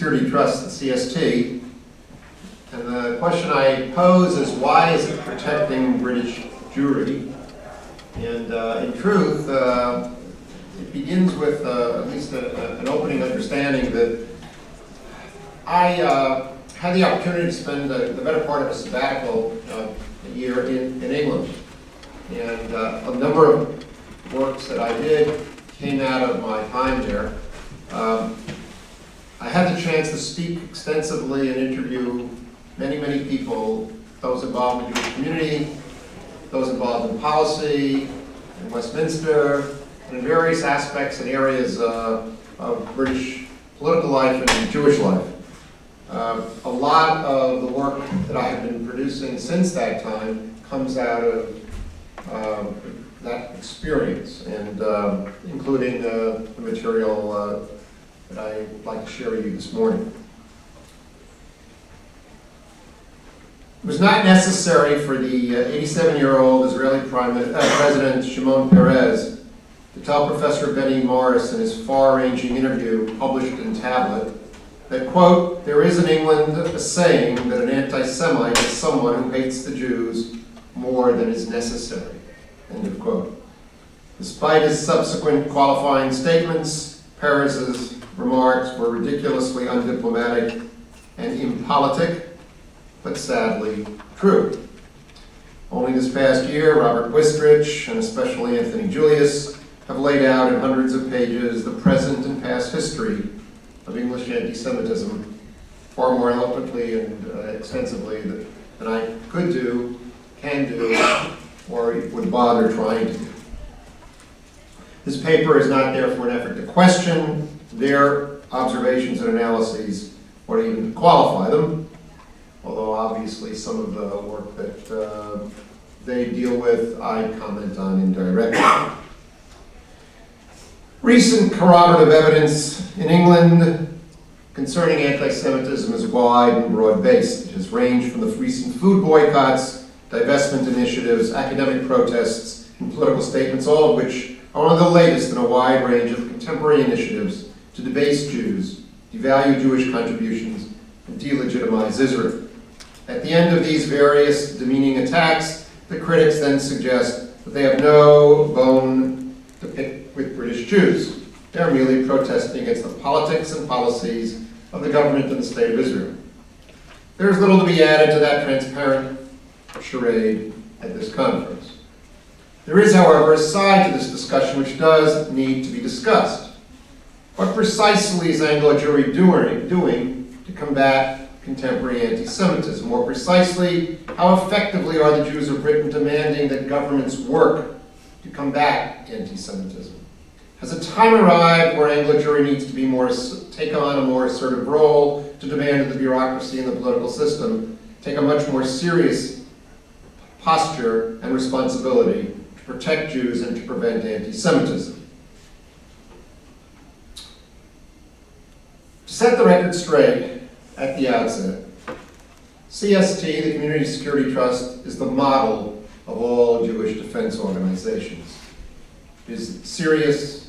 Security Trust, the CST. And the question I pose is why is it protecting British Jewry? And uh, in truth, uh, it begins with uh, at least a- a- an opening understanding that I uh, had the opportunity to spend the the better part of a sabbatical uh, year in in England. And uh, a number of works that I did came out of my time there. Um, I had the chance to speak extensively and interview many, many people, those involved in the Jewish community, those involved in policy, in Westminster, and in various aspects and areas uh, of British political life and Jewish life. Uh, A lot of the work that I have been producing since that time comes out of um, that experience, and um, including uh, the material uh, that I'd like to share with you this morning. It was not necessary for the 87-year-old Israeli Prime uh, President Shimon Peres to tell Professor Benny Morris in his far-ranging interview published in Tablet that, quote, "There is in England a saying that an anti-Semite is someone who hates the Jews more than is necessary," end of quote. Despite his subsequent qualifying statements, Peres's remarks were ridiculously undiplomatic and impolitic, but sadly true. Only this past year, Robert Wistrich and especially Anthony Julius have laid out in hundreds of pages the present and past history of English anti-Semitism far more eloquently and uh, extensively than than I could do, can do, or would bother trying to do. This paper is not therefore an effort to question their observations and analyses, or even qualify them, although obviously some of the work that uh, they deal with, I comment on indirectly. Recent corroborative evidence in England concerning anti-Semitism is wide and broad-based. It has ranged from the recent food boycotts, divestment initiatives, academic protests, and political statements, all of which are one of the latest in a wide range of contemporary initiatives to debase Jews, devalue Jewish contributions, and delegitimize Israel. At the end of these various demeaning attacks, the critics then suggest that they have no bone to pick with British Jews. They are merely protesting against the politics and policies of the government and the state of Israel. There is little to be added to that transparent charade at this conference. There is, however, a side to this discussion which does need to be discussed. What precisely is Anglo-Jewry doing, doing to combat contemporary anti-Semitism? More precisely, how effectively are the Jews of Britain demanding that governments work to combat anti-Semitism? Has a time arrived where Anglo-Jewry needs to be more, take on a more assertive role to demand that the bureaucracy and the political system, take a much more serious posture and responsibility to protect Jews and to prevent anti-Semitism? To set the record straight at the outset, CST, the Community Security Trust, is the model of all Jewish defense organizations. It is serious,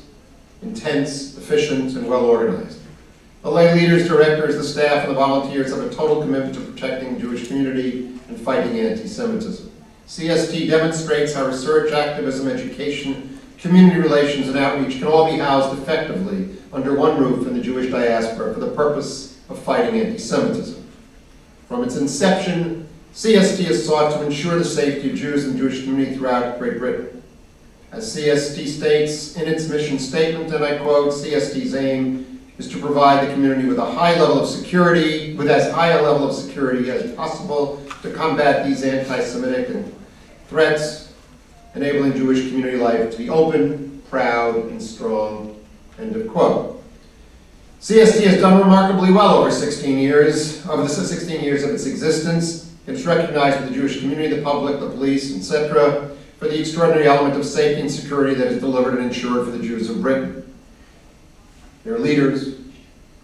intense, efficient, and well organized. The lay leaders, directors, the staff, and the volunteers have a total commitment to protecting the Jewish community and fighting anti-Semitism. CST demonstrates how research, activism, education, community relations, and outreach can all be housed effectively under one roof in the Jewish diaspora for the purpose of fighting anti-Semitism. From its inception, CST has sought to ensure the safety of Jews and Jewish community throughout Great Britain. As CST states in its mission statement, and I quote, CST's aim is to provide the community with a high level of security, with as high a level of security as possible to combat these anti-Semitic threats, enabling Jewish community life to be open, proud, and strong, end of quote. CST has done remarkably well over 16 years, over the 16 years of its existence. It's recognized by the Jewish community, the public, the police, etc., for the extraordinary element of safety and security that is delivered and ensured for the Jews of Britain. Their leaders,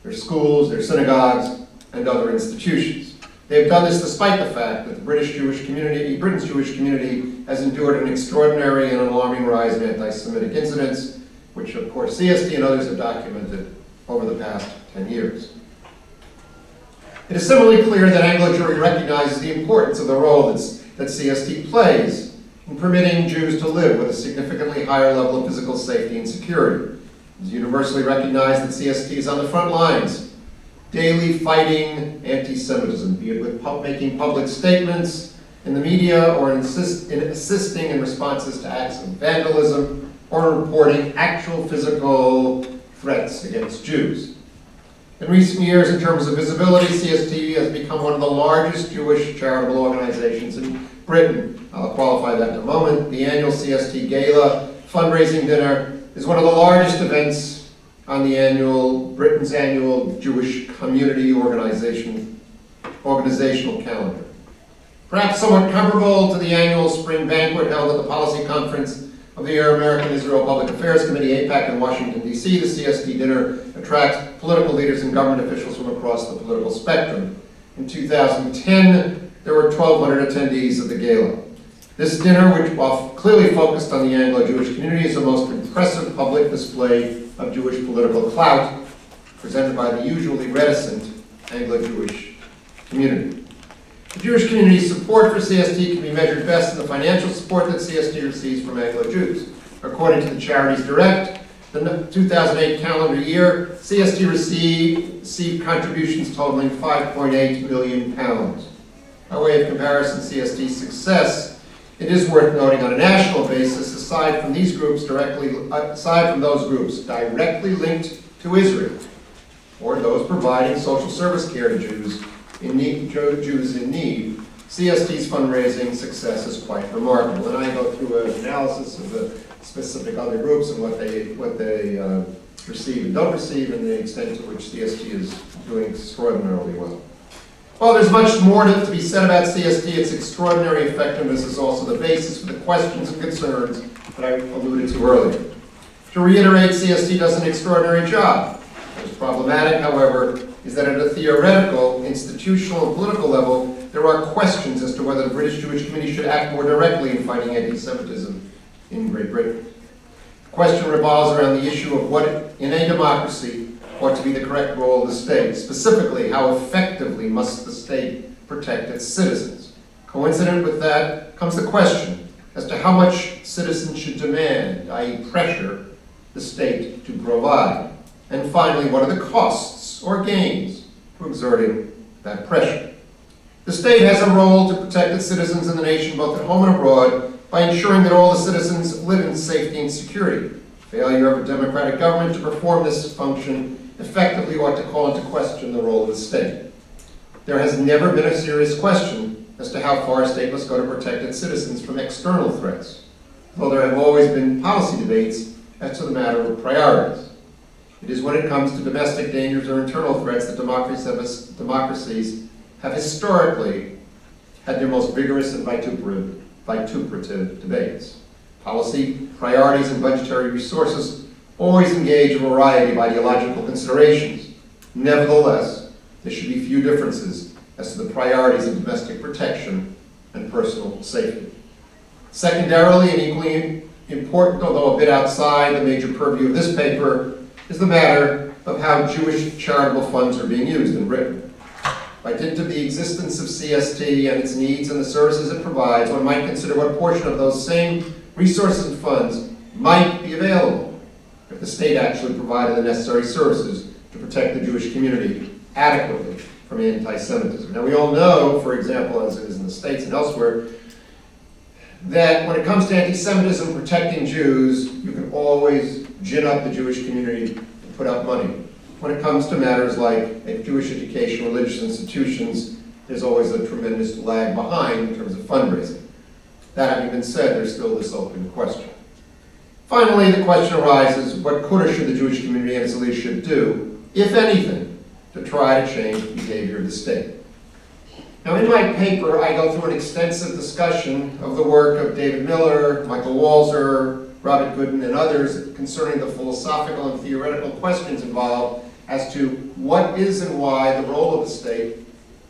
their schools, their synagogues, and other institutions. They have done this despite the fact that the British Jewish community, Britain's Jewish community, has endured an extraordinary and alarming rise in anti-Semitic incidents, which of course CST and others have documented over the past 10 years. It is similarly clear that Anglo Jewry recognizes the importance of the role that's, that CST plays in permitting Jews to live with a significantly higher level of physical safety and security. It is universally recognized that CST is on the front lines, daily fighting anti-Semitism, be it with pub- making public statements in the media or insist, in assisting in responses to acts of vandalism or reporting actual physical threats against Jews. In recent years, in terms of visibility, CST has become one of the largest Jewish charitable organizations in Britain. I'll qualify that in a moment. The annual CST Gala fundraising dinner is one of the largest events on the annual, Britain's annual Jewish community organization, organizational calendar. Perhaps somewhat comparable to the annual spring banquet held at the policy conference of the American Israel Public Affairs Committee, AIPAC, in Washington, D.C., the CST dinner attracts political leaders and government officials from across the political spectrum. In 2010, there were 1,200 attendees of the gala. This dinner, which while clearly focused on the Anglo-Jewish community, is the most impressive public display of Jewish political clout presented by the usually reticent Anglo-Jewish community. The Jewish community's support for CST can be measured best in the financial support that CST receives from Anglo-Jews. According to the Charities Direct, the 2008 calendar year, CST received, received contributions totaling 5.8 million pounds. By way of comparison, CST's success, it is worth noting on a national basis, aside from these groups directly, aside from those groups directly linked to Israel, or those providing social service care to Jews in need, Jews in need, CST's fundraising success is quite remarkable. And I go through an analysis of the specific other groups and what they, what they uh, receive and don't receive, and the extent to which CST is doing extraordinarily well. While there's much more to, be said about CST, its extraordinary effectiveness is also the basis for the questions and concerns that I alluded to earlier. To reiterate, CST does an extraordinary job. It's problematic, however, is that at a theoretical, institutional, and political level, there are questions as to whether the British Jewish community should act more directly in fighting anti-Semitism in Great Britain. The question revolves around the issue of what, in a democracy, ought to be the correct role of the state. Specifically, how effectively must the state protect its citizens? Coincident with that comes the question as to how much citizens should demand, i.e., pressure, the state to provide. And finally, what are the costs or gains to exerting that pressure? The state has a role to protect its citizens in the nation, both at home and abroad, by ensuring that all the citizens live in safety and security. Failure of a democratic government to perform this function effectively ought to call into question the role of the state. There has never been a serious question as to how far a state must go to protect its citizens from external threats, though there have always been policy debates as to the matter of priorities. It is when it comes to domestic dangers or internal threats that democracies have historically had their most vigorous and vituperative, vituperative debates. Policy, priorities, and budgetary resources always engage a variety of ideological considerations. Nevertheless, there should be few differences as to the priorities of domestic protection and personal safety. Secondarily, and equally important, although a bit outside the major purview of this paper, is the matter of how Jewish charitable funds are being used in Britain. By dint of the existence of CST and its needs and the services it provides, one might consider what portion of those same resources and funds might be available if the state actually provided the necessary services to protect the Jewish community adequately from anti-Semitism. Now we all know, for example, as it is in the States and elsewhere, that when it comes to anti-Semitism, protecting Jews, you can always gin up the Jewish community and put up money. When it comes to matters like Jewish education, religious institutions, there's always a tremendous lag behind in terms of fundraising. That having been said, there's still this open question. Finally, the question arises, what could or should the Jewish community and its leadership do, if anything, to try to change the behavior of the state? Now, in my paper, I go through an extensive discussion of the work of David Miller, Michael Walzer, Robert Goodin, and others concerning the philosophical and theoretical questions involved as to what is and why the role of the state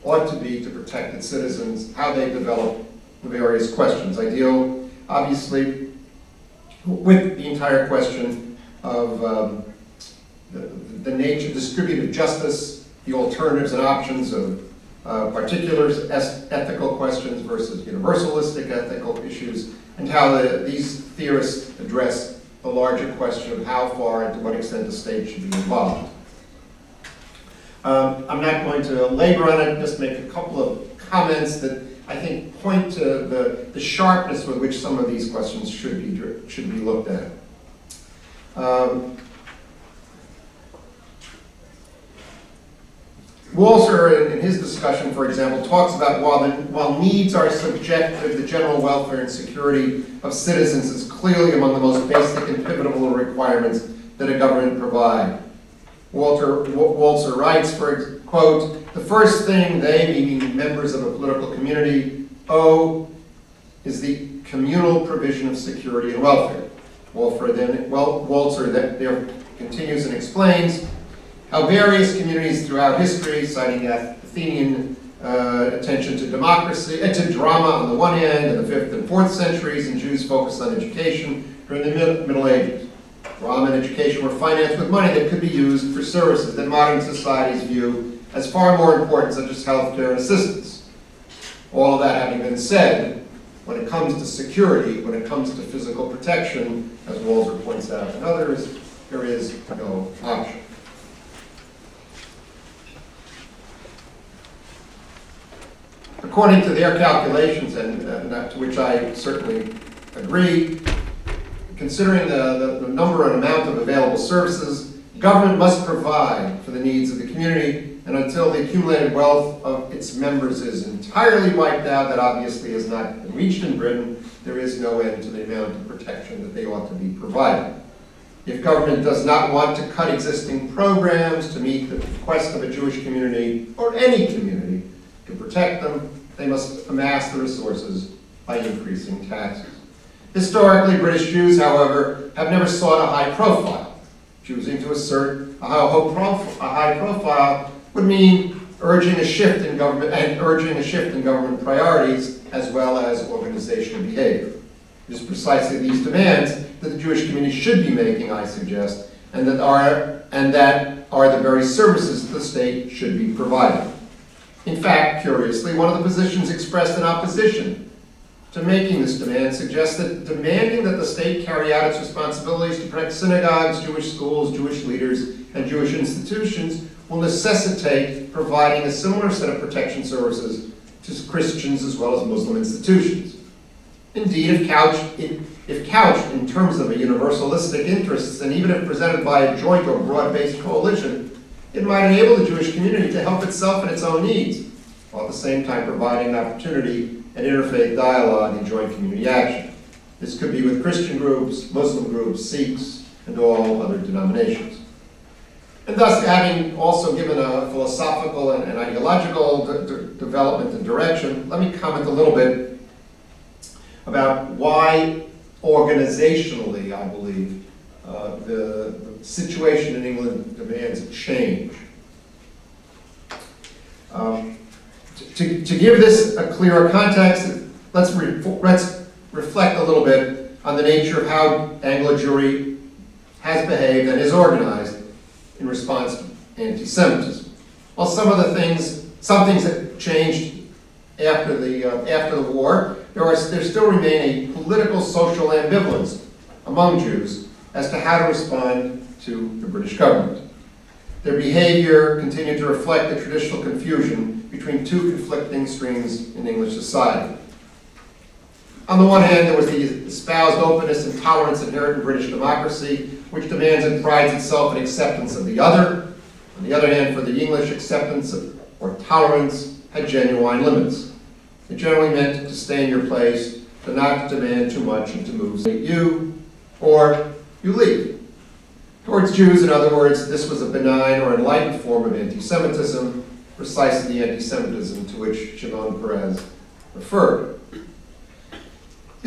ought to be to protect its citizens, how they develop the various questions. I deal, obviously, with the entire question of um, the, the nature, of distributive justice the alternatives and options of uh, particular ethical questions versus universalistic ethical issues, and how the, these theorists address the larger question of how far and to what extent the state should be involved. Um, I'm not going to labor on it, just make a couple of comments that I think point to the, the sharpness with which some of these questions should be, should be looked at. Um, Walter, in, in his discussion, for example, talks about while, the, while needs are subjective, the general welfare and security of citizens is clearly among the most basic and pivotal requirements that a government provide. Walter Wa- Walzer writes, for quote, "The first thing they, meaning members of a political community, owe is the communal provision of security and welfare." Walter then, well, Walzer then there continues and explains how various communities throughout history, citing Athenian uh, attention to democracy, uh, to drama on the one hand, in the fifth and fourth centuries, and Jews focused on education during the Mid- Middle Ages. Drama and education were financed with money that could be used for services that modern societies view as far more important, such as healthcare assistance. All of that having been said, when it comes to security, when it comes to physical protection, as Walzer points out and others, there is no option. According to their calculations, and to which I certainly agree, considering the, the, the number and amount of available services, government must provide for the needs of the community, and until the accumulated wealth of its members is entirely wiped out, that obviously has not been reached in Britain, there is no end to the amount of protection that they ought to be provided. If government does not want to cut existing programs to meet the request of a Jewish community, or any community, to protect them, they must amass the resources by increasing taxes. Historically, British Jews, however, have never sought a high profile. Choosing to assert a high, prof- a high profile would mean urging a shift in government and urging a shift in government priorities as well as organizational behavior. It is precisely these demands that the Jewish community should be making, I suggest, and that are and that are the very services the state should be providing. In fact, curiously, one of the positions expressed in opposition to making this demand suggests that demanding that the state carry out its responsibilities to protect synagogues, Jewish schools, Jewish leaders, and Jewish institutions will necessitate providing a similar set of protection services to Christians as well as Muslim institutions. Indeed, if couched, if couched in terms of a universalistic interests, and even if presented by a joint or broad-based coalition, it might enable the Jewish community to help itself and its own needs, while at the same time providing an opportunity and interfaith dialogue and joint community action. This could be with Christian groups, Muslim groups, Sikhs, and all other denominations. And thus, having also given a philosophical and, and ideological de- de- development and direction, let me comment a little bit about why organizationally, I believe, uh, the, the situation in England demands a change. Um, to, to give this a clearer context, let's, re- let's reflect a little bit on the nature of how Anglo Jewry has behaved and is organized in response to anti-Semitism. Well, some of the things, some things that changed after the, uh, after the war, there, are, there still remain a political social ambivalence among Jews as to how to respond to the British government. Their behavior continued to reflect the traditional confusion between two conflicting streams in English society. On the one hand, there was the espoused openness and tolerance inherent in British democracy, which demands and prides itself in acceptance of the other. On the other hand, for the English, acceptance of, or tolerance had genuine limits. It generally meant to stay in your place, to not demand too much, and to move you, or you leave. Towards Jews, in other words, this was a benign or enlightened form of anti-Semitism, precisely the anti-Semitism to which Shimon Peres referred.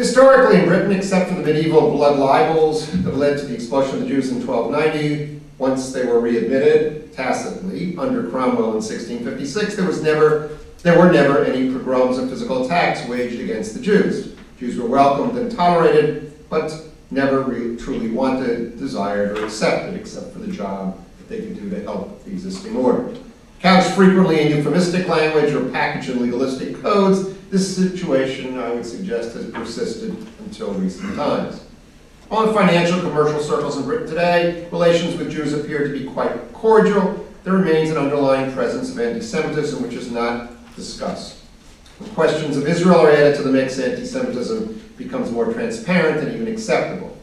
Historically in Britain, except for the medieval blood libels that led to the expulsion of the Jews in 1290, once they were readmitted tacitly under Cromwell in 1656, there was never, there were never any pogroms or physical attacks waged against the Jews. Jews were welcomed and tolerated, but never really, truly wanted, desired, or accepted, except for the job that they could do to help the existing order. Couched frequently in euphemistic language or packaged in legalistic codes, this situation, I would suggest, has persisted until recent times. In financial commercial circles in Britain today, relations with Jews appear to be quite cordial, there remains an underlying presence of anti-Semitism which is not discussed. When questions of Israel are added to the mix, anti-Semitism becomes more transparent and even acceptable.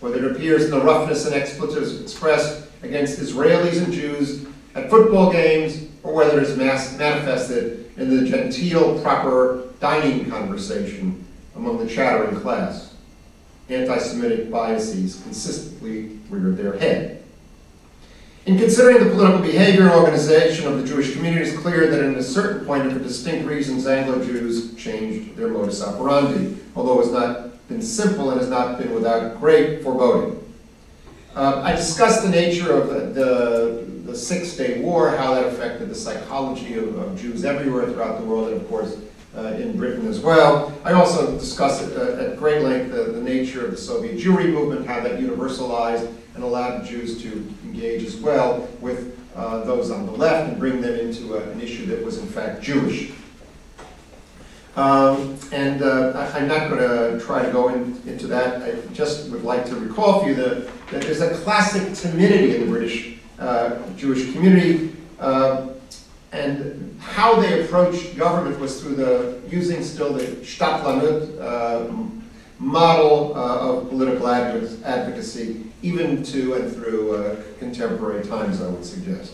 Whether it appears in the roughness and expletives expressed against Israelis and Jews at football games, or whether it is mass- manifested in the genteel, proper dining conversation among the chattering class. Anti-Semitic biases consistently rear their head. In considering the political behavior and organization of the Jewish community, it's clear that at a certain point, and for distinct reasons, Anglo-Jews changed their modus operandi, although it has not been simple and has not been without great foreboding. Uh, I discussed the nature of the, the, the Six-Day War, how that affected the psychology of, of Jews everywhere throughout the world, and of course, uh, in Britain as well. I also discussed it, uh, at great length the, the nature of the Soviet Jewry movement, how that universalized and allowed Jews to engage as well with uh, those on the left and bring them into a- an issue that was in fact Jewish. Um, And uh, I- I'm not going to try to go in- into that. I just would like to recall for you that that there's a classic timidity in the British uh, Jewish community. uh, And how they approached government was through the, using still the Shtadlanut uh, model uh, of political advocacy, even to and through uh, contemporary times, I would suggest.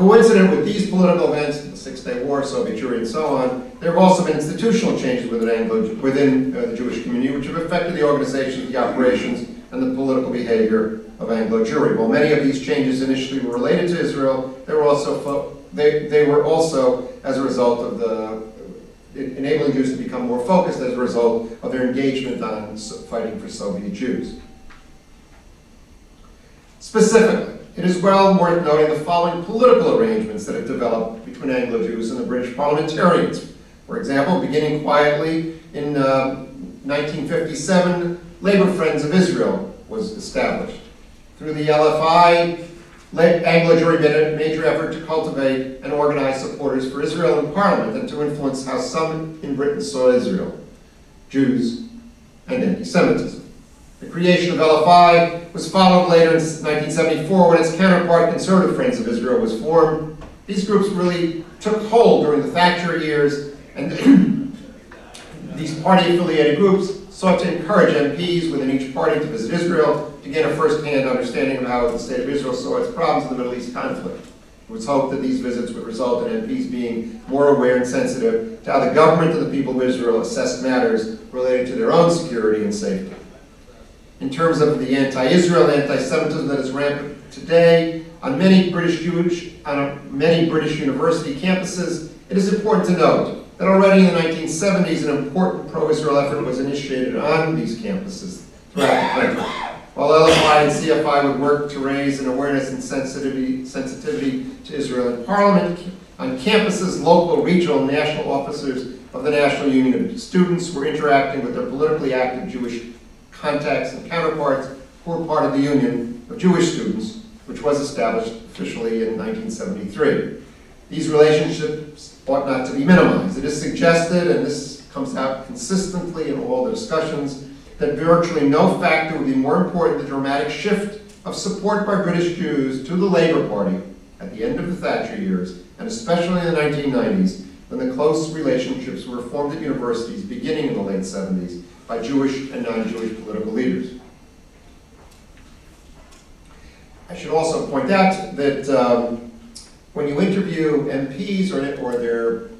Coincident with these political events, the Six-Day War, Soviet Jewry, and so on, there have also been institutional changes within Anglo, within uh, the Jewish community, which have affected the organization, the operations, and the political behavior of Anglo Jewry. While many of these changes initially were related to Israel, they were also they, they were also as a result of the enabling Jews to become more focused as a result of their engagement on fighting for Soviet Jews. Specifically, it is well worth noting the following political arrangements that have developed between Anglo-Jews and the British parliamentarians. For example, beginning quietly in uh, 1957, Labour Friends of Israel was established. Through the LFI, Anglo-Jewry made a major effort to cultivate and organize supporters for Israel in Parliament and to influence how some in Britain saw Israel, Jews, and anti-Semitism. The creation of LFI was followed later in 1974 when its counterpart, Conservative Friends of Israel, was formed. These groups really took hold during the Thatcher years, and these party-affiliated groups sought to encourage MPs within each party to visit Israel to gain a first-hand understanding of how the state of Israel saw its problems in the Middle East conflict. It was hoped that these visits would result in MPs being more aware and sensitive to how the government and the people of Israel assessed matters related to their own security and safety. In terms of the anti-Israel, anti-Semitism that is rampant today on many British Jewish, on many British university campuses, it is important to note that already in the 1970s, an important pro-Israel effort was initiated on these campuses throughout the country. While LFI and CFI would work to raise an awareness and sensitivity, sensitivity to Israel in Parliament, on campuses, local, regional, and national officers of the National Union of Students were interacting with their politically active Jewish contacts and counterparts who were part of the Union of Jewish Students, which was established officially in 1973. These relationships ought not to be minimized. It is suggested, and this comes out consistently in all the discussions, that virtually no factor would be more important than the dramatic shift of support by British Jews to the Labour Party at the end of the Thatcher years, and especially in the 1990s, when the close relationships were formed at universities beginning in the late 70s by Jewish and non-Jewish political leaders. I should also point out that um, when you interview MPs or, or their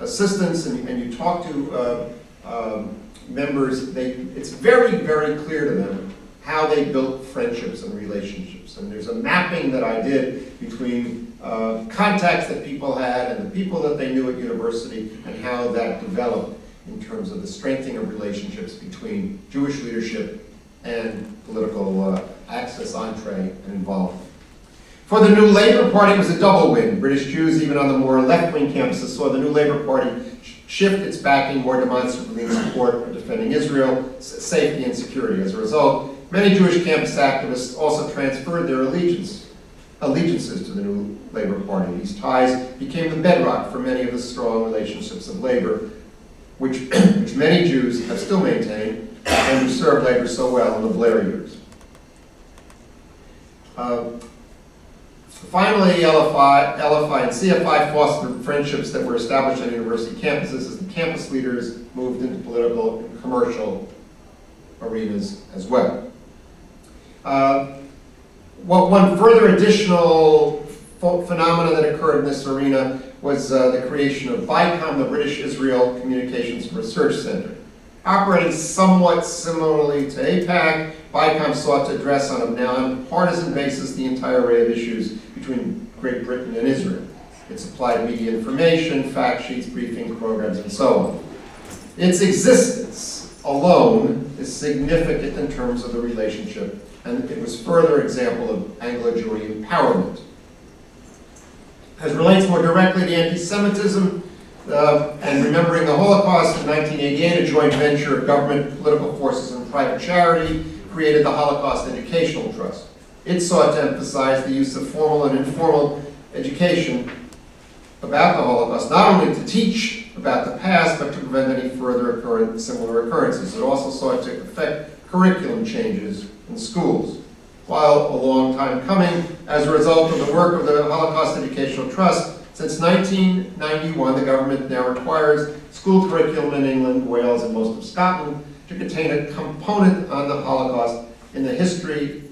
assistants and, and you talk to uh, um, members, they, it's very, very clear to them how they built friendships and relationships. And there's a mapping that I did between uh, contacts that people had and the people that they knew at university and how that developed in terms of the strengthening of relationships between Jewish leadership and political uh, access, entree, and involvement. For the new Labour Party, it was a double win. British Jews, even on the more left-wing campuses, saw the new Labour Party shift its backing more demonstrably in support of defending Israel, safety and security. As a result, many Jewish campus activists also transferred their allegiance, allegiances to the new Labor Party. These ties became the bedrock for many of the strong relationships of labor, which, which many Jews have still maintained and who served labor so well in the Blair years. Uh, Finally, LFI, LFI and CFI fostered friendships that were established on university campuses as the campus leaders moved into political and commercial arenas as well. Uh, What one further additional ph- phenomenon that occurred in this arena was uh, the creation of BICOM, the British Israel Communications Research Center. Operating somewhat similarly to AIPAC, BICOM sought to address on a nonpartisan basis the entire array of issues between Great Britain and Israel. It supplied media information, fact sheets, briefing programs, and so on. Its existence alone is significant in terms of the relationship, and it was further example of Anglo-Jewish empowerment. As relates more directly to anti-Semitism, uh, and remembering the Holocaust in 1988, a joint venture of government, political forces, and private charity created the Holocaust Educational Trust. It sought to emphasize the use of formal and informal education about the Holocaust, not only to teach about the past, but to prevent any further occurrent, similar occurrences. It also sought to effect curriculum changes in schools. While a long time coming, as a result of the work of the Holocaust Educational Trust, since 1991, the government now requires school curriculum in England, Wales, and most of Scotland to contain a component on the Holocaust in the history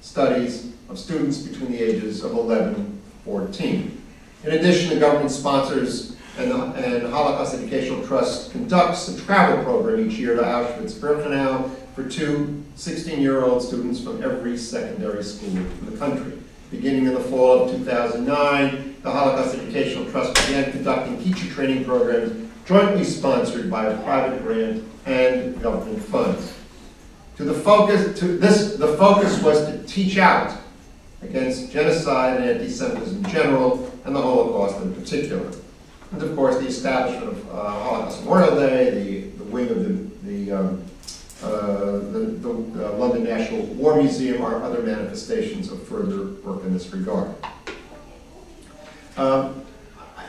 studies of students between the ages of 11 and 14. In addition, the government sponsors and, and Holocaust Educational Trust conducts a travel program each year to Auschwitz-Birkenau for two 16-year-old students from every secondary school in the country. Beginning in the fall of 2009, the Holocaust Educational Trust began conducting teacher training programs jointly sponsored by a private grant and government funds. To the focus, to this, the focus was to teach out against genocide and anti-Semitism in general, and the Holocaust in particular. And of course, the establishment of uh, Holocaust Memorial Day, the, the wing of the, the, um, the, the uh, London National War Museum are other manifestations of further work in this regard. Um,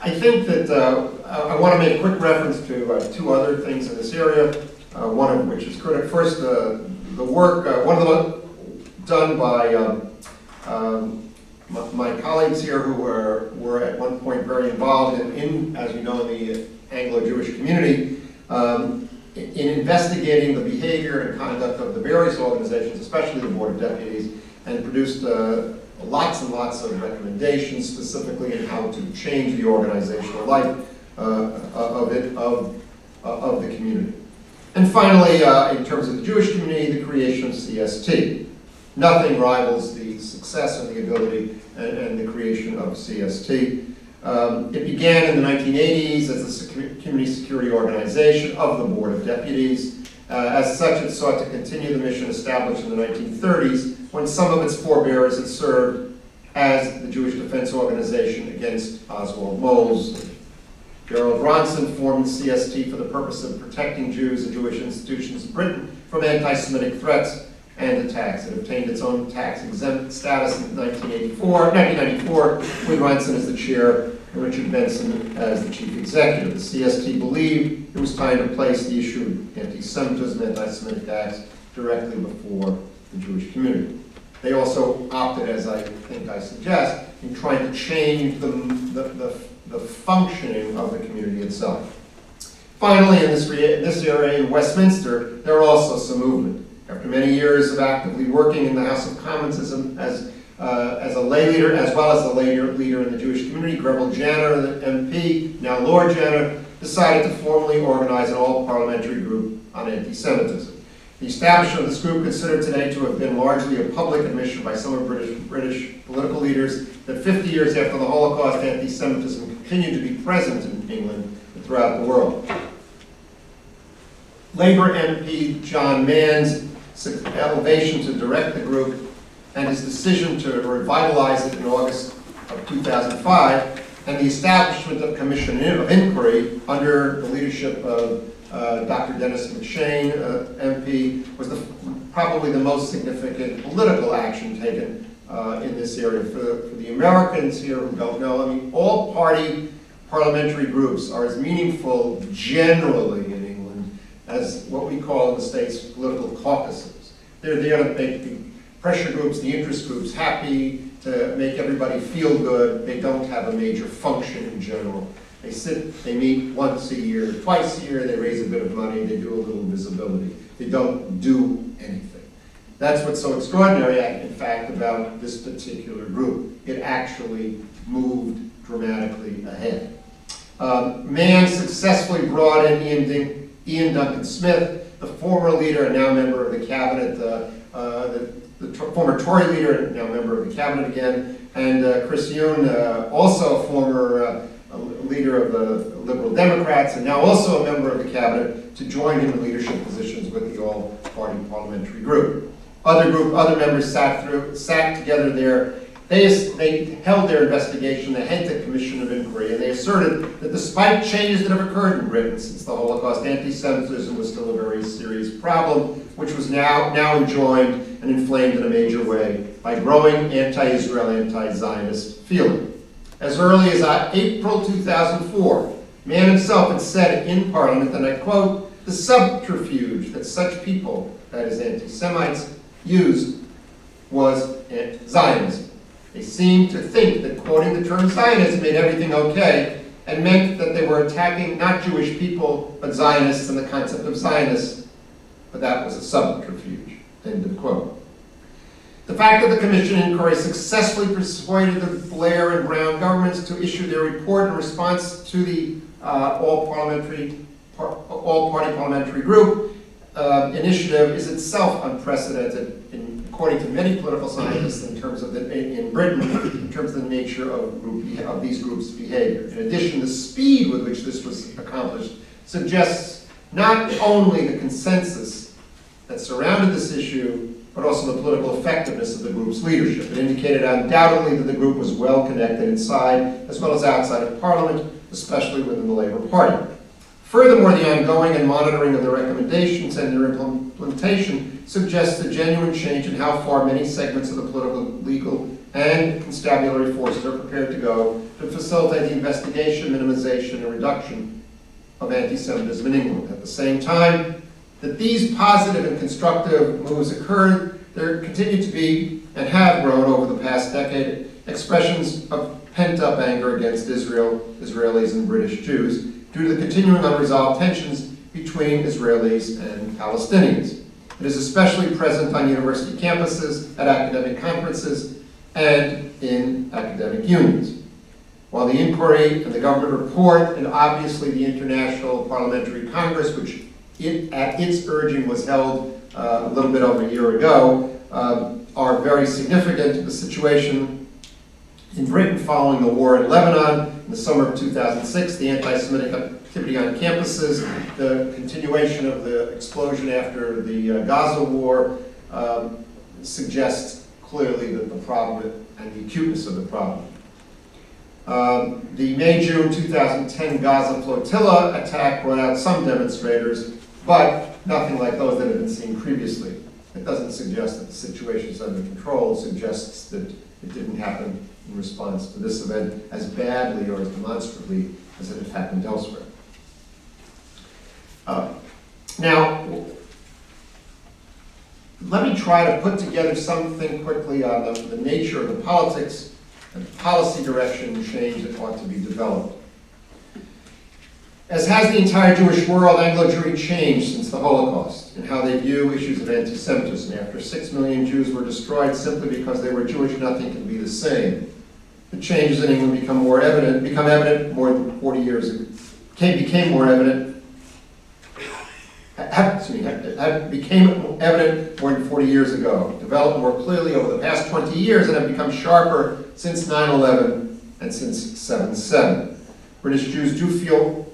I think that uh, I, I want to make a quick reference to uh, two other things in this area, uh, one of which is critical. First, uh, the work, uh, one of the done by um, um, my, my colleagues here who were, were at one point very involved in, in as you know, in the Anglo-Jewish community, um, in in investigating the behavior and conduct of the various organizations, especially the Board of Deputies, and produced uh, lots and lots of recommendations specifically in how to change the organizational life uh, of it, of, of the community. And finally, uh, in terms of the Jewish community, the creation of CST. Nothing rivals the success and the ability and, and the creation of CST. Um, it began in the 1980s as a community security organization of the Board of Deputies. Uh, as such, it sought to continue the mission established in the 1930s when some of its forebears had served as the Jewish Defense Organization against Oswald Mosley. Gerald Ronson formed CST for the purpose of protecting Jews and Jewish institutions in Britain from anti-Semitic threats and the tax. It obtained its own tax exempt status in 1984, 1994, with Ronson as the chair and Richard Benson as the chief executive. The CST believed it was time to place the issue of anti-Semitism, and anti-Semitic acts directly before the Jewish community. They also opted, as I think I suggest, in trying to change the, the, the, the functioning of the community itself. Finally, in this, in this area in Westminster, there are also some movement. After many years of actively working in the House of Commons as a, as, uh, as a lay leader, as well as a lay leader in the Jewish community, Greville Janner, the MP, now Lord Janner, decided to formally organize an all-parliamentary group on anti-Semitism. The establishment of this group, considered today to have been largely a public admission by some of British, British political leaders that 50 years after the Holocaust, anti-Semitism continued to be present in England and throughout the world. Labour MP John Mann's elevation to direct the group and his decision to revitalize it in August of 2005 and the establishment of commission of inquiry under the leadership of uh, Dr. Denis MacShane, uh, MP, was the, probably the most significant political action taken uh, in this area. For, for the Americans here who don't know, I mean, all party parliamentary groups are as meaningful generally as what we call in the states political caucuses. They're there to make the pressure groups, the interest groups happy, to make everybody feel good. They don't have a major function in general. They sit, they meet once a year, twice a year, they raise a bit of money, they do a little visibility. They don't do anything. That's what's so extraordinary, in fact, about this particular group. It actually moved dramatically ahead. Um, Mann successfully brought in Iain, Iain Duncan Smith, the former leader and now member of the cabinet, uh, uh, the, the former Tory leader and now member of the cabinet again, and uh, Chris Huhne, uh, also a former uh, leader of the Liberal Democrats and now also a member of the cabinet, to join him in leadership positions with the all-party parliamentary group. Other group, other members sat through, sat together there they, they held their investigation, the Commission of Inquiry, and they asserted that despite changes that have occurred in Britain since the Holocaust, anti-Semitism was still a very serious problem, which was now, now enjoined and inflamed in a major way by growing anti-Israel, anti-Zionist feeling. As early as uh, April 2004, Mann himself had said in Parliament, and I quote, the subterfuge that such people, that is anti-Semites, used was Zionism. They seemed to think that quoting the term Zionism made everything okay and meant that they were attacking not Jewish people, but Zionists and the concept of Zionists, but that was a subterfuge. End of quote. The fact that the Commission inquiry successfully persuaded the Blair and Brown governments to issue their report in response to the uh, all-parliamentary, par all-party parliamentary group uh, initiative is itself unprecedented in according to many political scientists in terms of the, in Britain, in terms of the nature of, group, of these groups' behavior. In addition, the speed with which this was accomplished suggests not only the consensus that surrounded this issue, but also the political effectiveness of the group's leadership. It indicated undoubtedly that the group was well connected inside as well as outside of Parliament, especially within the Labour Party. Furthermore, the ongoing and monitoring of the recommendations and their implementation suggests a genuine change in how far many segments of the political, legal, and constabulary forces are prepared to go to facilitate the investigation, minimization, and reduction of anti-Semitism in England. At the same time that these positive and constructive moves occurred, there continue to be, and have grown over the past decade, expressions of pent-up anger against Israel, Israelis, and British Jews, due to the continuing unresolved tensions between Israelis and Palestinians. It is especially present on university campuses, at academic conferences, and in academic unions. While the inquiry and the government report, and obviously the International Parliamentary Congress, which it, at its urging was held uh, a little bit over a year ago, uh, are very significant. The situation in Britain following the war in Lebanon in the summer of 2006, the anti-Semitic activity on campuses, the continuation of the explosion after the uh, Gaza war um, suggests clearly that the problem and the acuteness of the problem. Um, the May-June 2010 Gaza flotilla attack brought out some demonstrators, but nothing like those that had been seen previously. It doesn't suggest that the situation is under control, it suggests that it didn't happen in response to this event as badly or as demonstrably as it had happened elsewhere. Uh, now, let me try to put together something quickly on the, the nature of the politics and policy direction change that ought to be developed. As has the entire Jewish world, Anglo-Jewry changed since the Holocaust in how they view issues of anti-Semitism. After six million Jews were destroyed simply because they were Jewish, nothing can be the same the changes in England become more evident, become evident more than 40 years ago, became, became more evident, excuse me, became evident more than 40 years ago, developed more clearly over the past 20 years, and have become sharper since 9-11 and since 7-7. British Jews do feel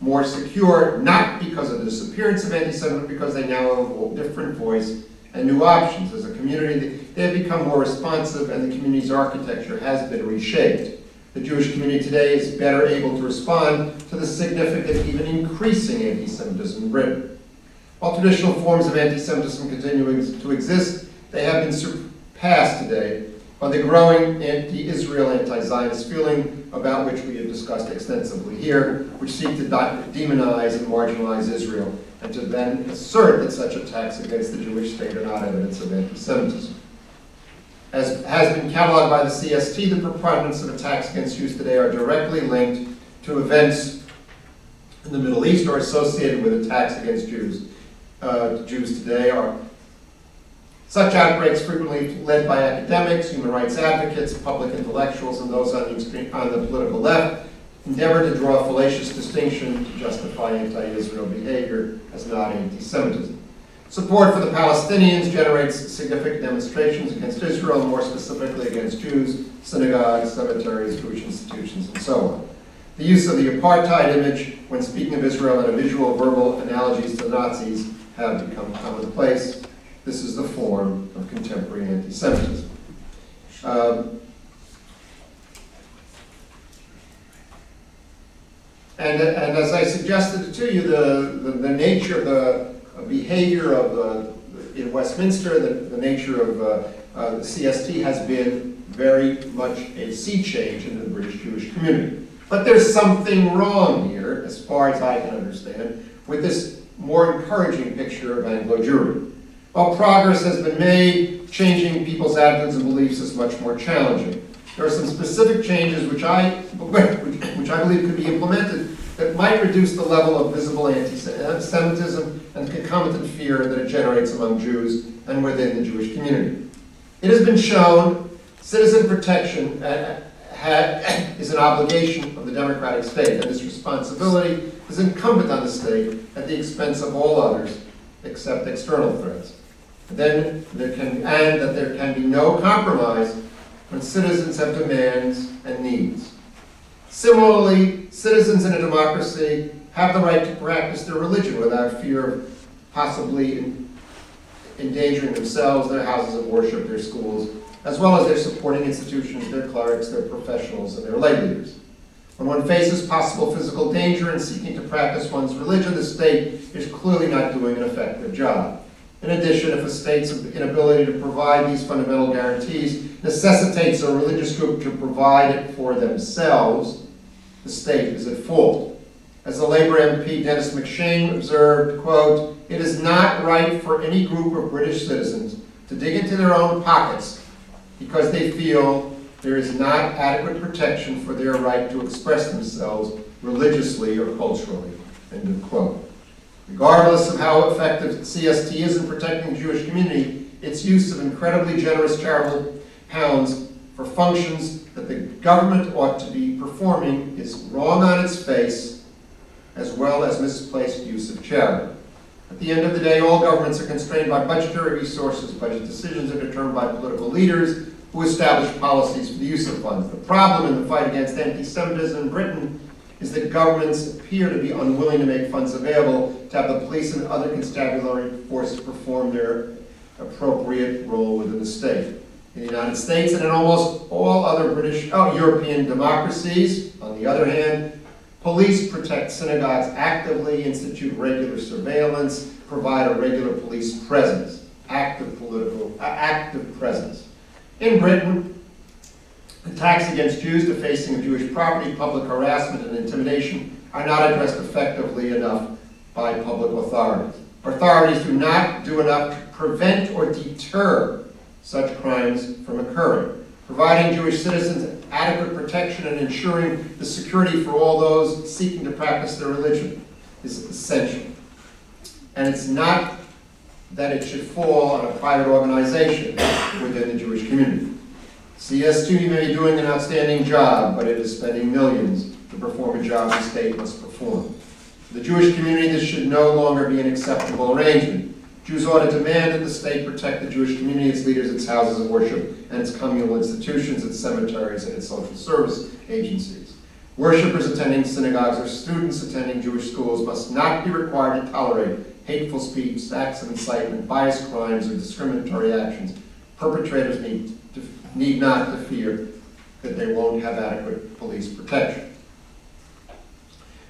more secure, not because of the disappearance of anti-Semitism, but because they now have a different voice and new options. As a community, they have become more responsive and the community's architecture has been reshaped. The Jewish community today is better able to respond to the significant, even increasing anti-Semitism in Britain. While traditional forms of anti-Semitism continuing to exist, they have been surpassed today by the growing anti-Israel, anti-Zionist feeling about which we have discussed extensively here, which seek to demonize and marginalize Israel, and to then assert that such attacks against the Jewish state are not evidence of anti-Semitism. As has been cataloged by the CST, the preponderance of attacks against Jews today are directly linked to events in the Middle East or associated with attacks against Jews. Uh, Jews today are such outbreaks frequently led by academics, human rights advocates, public intellectuals, and those on the, extreme, on the political left endeavor to draw a fallacious distinction to justify anti-Israel behavior as not anti-Semitism. Support for the Palestinians generates significant demonstrations against Israel, more specifically against Jews, synagogues, cemeteries, Jewish institutions, and so on. The use of the apartheid image when speaking of Israel and a visual verbal analogies to Nazis have become commonplace. This is the form of contemporary anti-Semitism. Um, and, and as I suggested to you, the, the, the nature of the behavior of the, in Westminster, the, the nature of uh, uh, the CST has been very much a sea change in the British Jewish community. But there's something wrong here, as far as I can understand, with this more encouraging picture of Anglo Jewry. While progress has been made, changing people's attitudes and beliefs is much more challenging. There are some specific changes which I, which I believe could be implemented that might reduce the level of visible anti-Semitism and concomitant fear that it generates among Jews and within the Jewish community. It has been shown citizen protection uh, is an obligation of the democratic state, and this responsibility is incumbent on the state at the expense of all others except external threats then there can, and that there can be no compromise when citizens have demands and needs. Similarly, citizens in a democracy have the right to practice their religion without fear of possibly endangering themselves, their houses of worship, their schools, as well as their supporting institutions, their clerics, their professionals, and their lay leaders. When one faces possible physical danger in seeking to practice one's religion, the state is clearly not doing an effective job. In addition, if a state's inability to provide these fundamental guarantees necessitates a religious group to provide it for themselves, the state is at fault. As the Labour MP Denis MacShane observed, quote, it is not right for any group of British citizens to dig into their own pockets because they feel there is not adequate protection for their right to express themselves religiously or culturally, end of quote. Regardless of how effective CST is in protecting the Jewish community, its use of incredibly generous charitable pounds for functions that the government ought to be performing is wrong on its face, as well as misplaced use of charity. At the end of the day, all governments are constrained by budgetary resources. Budget decisions are determined by political leaders who establish policies for the use of funds. The problem in the fight against anti-Semitism in Britain is that governments appear to be unwilling to make funds available have the police and other constabulary forces perform their appropriate role within the state. In the United States and in almost all other British, oh, European democracies, on the other hand, police protect synagogues actively, institute regular surveillance, provide a regular police presence, active political, uh, active presence. In Britain, Attacks against Jews, defacing of Jewish property, public harassment, and intimidation are not addressed effectively enough by public authorities. Authorities do not do enough to prevent or deter such crimes from occurring. Providing Jewish citizens adequate protection and ensuring the security for all those seeking to practice their religion is essential. And it's not that it should fall on a private organization within the Jewish community. CST may be doing an outstanding job, but it is spending millions to perform a job the state must perform. The Jewish community, this should no longer be an acceptable arrangement. Jews ought to demand that the state protect the Jewish community, its leaders, its houses of worship, and its communal institutions, its cemeteries, and its social service agencies. Worshippers attending synagogues or students attending Jewish schools must not be required to tolerate hateful speech, acts of incitement, biased crimes, or discriminatory actions. Perpetrators need need not to fear that they won't have adequate police protection.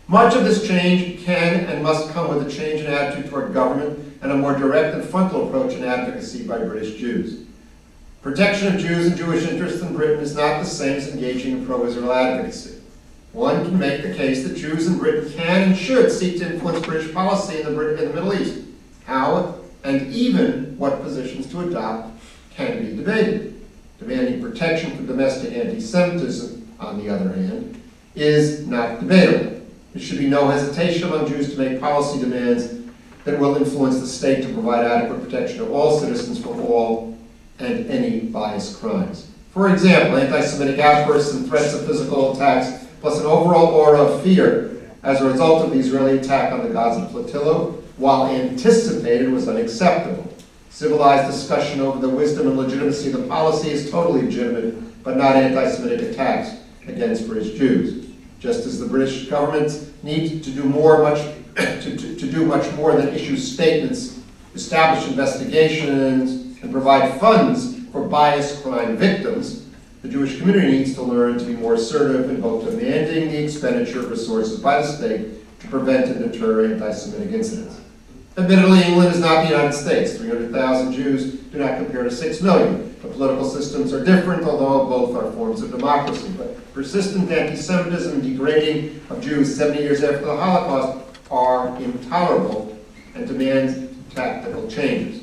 Much of this change can and must come with a change in attitude toward government and a more direct and frontal approach in advocacy by British Jews. Protection of Jews and Jewish interests in Britain is not the same as engaging in pro-Israel advocacy. One can make the case that Jews in Britain can and should seek to influence British policy in the, in the Middle East. How and even what positions to adopt can be debated. Demanding protection from domestic anti-Semitism, on the other hand, is not debatable. There should be no hesitation among Jews to make policy demands that will influence the state to provide adequate protection to all citizens from all and any biased crimes. For example, anti-Semitic outbursts and threats of physical attacks, plus an overall aura of fear as a result of the Israeli attack on the Gaza flotilla, while anticipated, was unacceptable. Civilized discussion over the wisdom and legitimacy of the policy is totally legitimate, but not anti-Semitic attacks against British Jews. Just as the British government needs to do more, much to, to, to do much more than issue statements, establish investigations, and provide funds for biased crime victims, the Jewish community needs to learn to be more assertive in both demanding the expenditure of resources by the state to prevent and deter anti-Semitic incidents. Admittedly, England is not the United States. 300,000 Jews do not compare to 6 million. The political systems are different, although both are forms of democracy. But persistent anti-Semitism and degrading of Jews 70 years after the Holocaust are intolerable and demand tactical changes.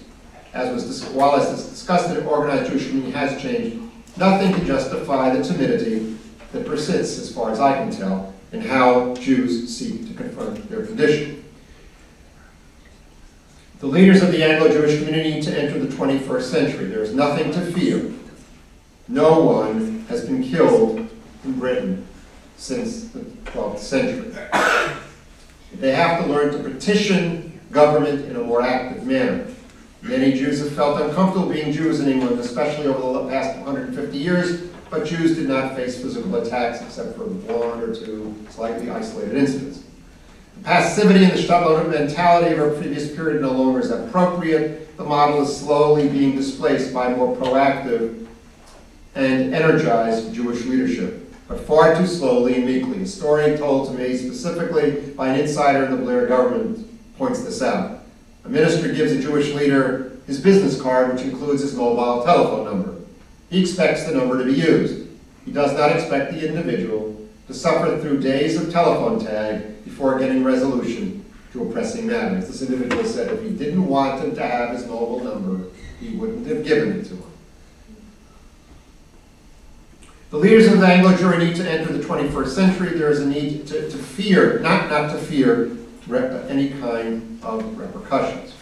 As was dis- while as discussed in organized Jewish community has changed, nothing can justify the timidity that persists, as far as I can tell, in how Jews seek to confront their condition. The leaders of the Anglo-Jewish community to enter the 21st century. There is nothing to fear. No one has been killed in Britain since the 12th century. They have to learn to petition government in a more active manner. Many Jews have felt uncomfortable being Jews in England, especially over the past 150 years, but Jews did not face physical attacks except for one or two slightly isolated incidents. Passivity and the stubborn mentality of our previous period no longer is appropriate. The model is slowly being displaced by more proactive and energized Jewish leadership but far too slowly and meekly. A story told to me specifically by an insider in the Blair government points this out. A minister gives a Jewish leader his business card, which includes his mobile telephone number. He expects the number to be used. He does not expect the individual to suffer through days of telephone tag before getting resolution to pressing matter. This individual said, if he didn't want him to have his mobile number, he wouldn't have given it to him. The leaders of the Anglo Jewry need to enter the 21st century. There is a need to, to fear, not not to fear, any kind of repercussions.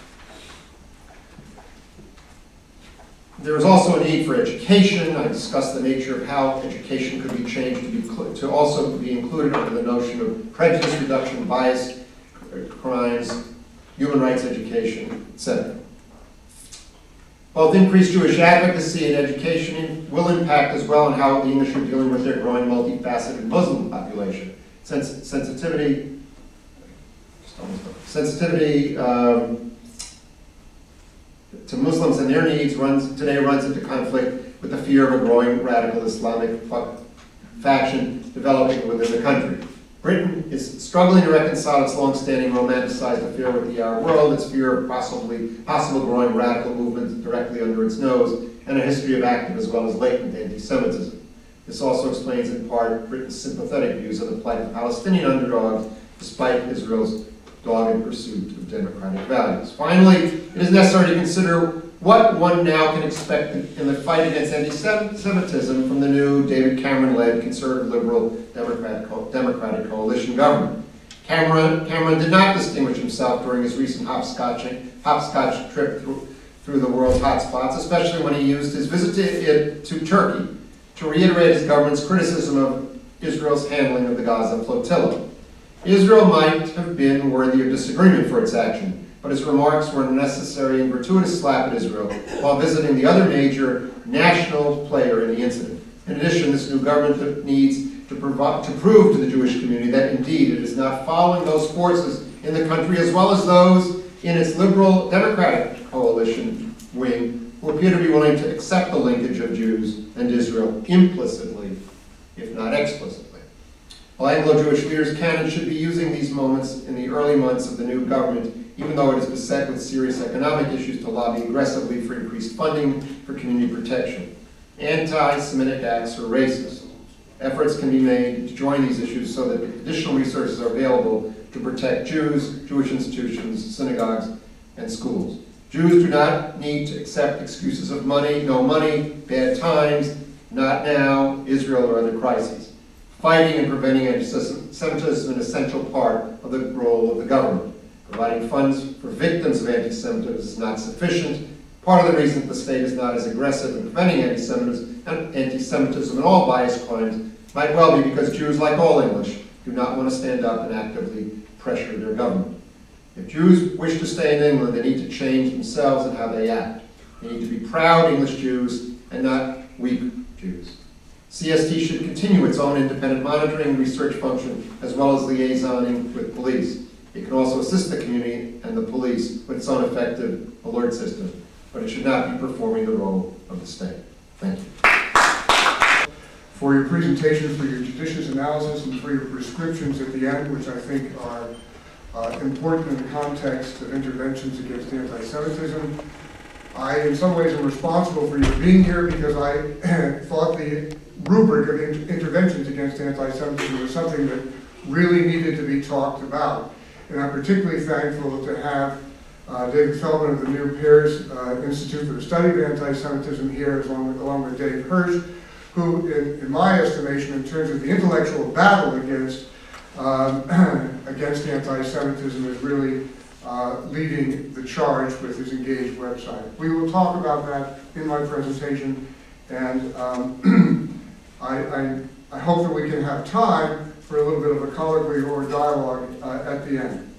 There is also a need for education. I discussed the nature of how education could be changed to be to also be included under the notion of prejudice reduction, bias, crimes, human rights education, etc. Both increased Jewish advocacy and education will impact as well on how the English are dealing with their growing multifaceted Muslim population. Sens- sensitivity, sensitivity um, to Muslims and their needs runs today runs into conflict with the fear of a growing radical Islamic fa- faction developing within the country. Britain is struggling to reconcile its long-standing romanticized affair with the Arab world, its fear of possibly possible growing radical movements directly under its nose, and a history of active as well as latent anti-Semitism. This also explains in part Britain's sympathetic views of the plight of Palestinian underdogs, despite Israel's dogged in pursuit of democratic values. Finally, it is necessary to consider what one now can expect in the fight against anti-Semitism from the new David Cameron-led conservative liberal co- Democratic coalition government. Cameron, Cameron did not distinguish himself during his recent hopscotch trip through, through the world's hotspots, especially when he used his visit to, to Turkey to reiterate his government's criticism of Israel's handling of the Gaza flotilla. Israel might have been worthy of disagreement for its action, but his remarks were a necessary and gratuitous slap at Israel while visiting the other major national player in the incident. In addition, this new government needs to, to prove to the Jewish community that indeed it is not following those forces in the country as well as those in its liberal democratic coalition wing who appear to be willing to accept the linkage of Jews and Israel implicitly if not explicitly. While Anglo-Jewish leaders can and should be using these moments in the early months of the new government, even though it is beset with serious economic issues, to lobby aggressively for increased funding for community protection. Anti-Semitic acts are racist. Efforts can be made to join these issues so that additional resources are available to protect Jews, Jewish institutions, synagogues, and schools. Jews do not need to accept excuses of money, no money, bad times, not now, Israel, or other crises. Fighting and preventing anti-Semitism is an essential part of the role of the government. Providing funds for victims of anti-Semitism is not sufficient. Part of the reason the state is not as aggressive in preventing anti-Semitism and anti-Semitism and all bias crimes might well be because Jews, like all English, do not want to stand up and actively pressure their government. If Jews wish to stay in England, they need to change themselves and how they act. They need to be proud English Jews and not weak Jews. CST should continue its own independent monitoring and research function as well as liaisoning with police. It can also assist the community and the police with its own effective alert system, but it should not be performing the role of the state. Thank you. For your presentation, for your judicious analysis, and for your prescriptions at the end, which I think are uh, important in the context of interventions against anti-Semitism. I, in some ways, am responsible for your being here because I thought the rubric of in- interventions against anti-Semitism was something that really needed to be talked about. And I'm particularly thankful to have uh, David Feldman of the New Pears uh, Institute for the Study of Anti-Semitism here, along with, along with Dave Hirsh, who, in, in my estimation, in terms of the intellectual battle against um, against anti-Semitism is really uh, leading the charge with his Engage website. We will talk about that in my presentation, and um, I, I, I, hope that we can have time for a little bit of a colloquy or dialogue uh, at the end.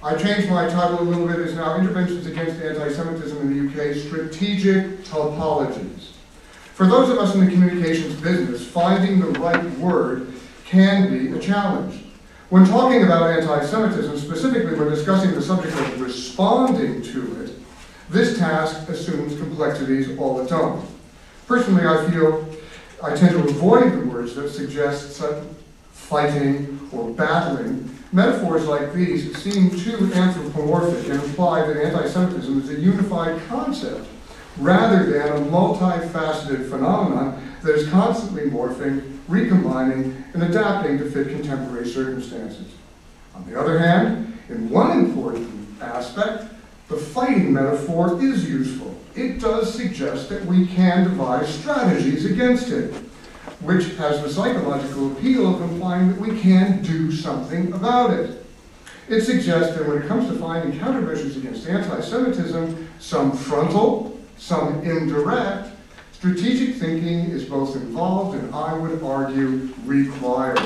I changed my title a little bit. It's now Interventions Against Anti-Semitism in the UK, Strategic Topologies. For those of us in the communications business, finding the right word can be a challenge. When talking about anti-Semitism, specifically when discussing the subject of responding to it, this task assumes complexities all its own. Personally, I feel I tend to avoid the words that suggest fighting or battling. Metaphors like these seem too anthropomorphic and imply that anti-Semitism is a unified concept rather than a multifaceted phenomenon that is constantly morphing recombining, and adapting to fit contemporary circumstances. On the other hand, in one important aspect, the fighting metaphor is useful. It does suggest that we can devise strategies against it, which has the psychological appeal of implying that we can do something about it. It suggests that when it comes to finding countermeasures against anti Semitism, some frontal, some indirect, Strategic thinking is both involved and I would argue required.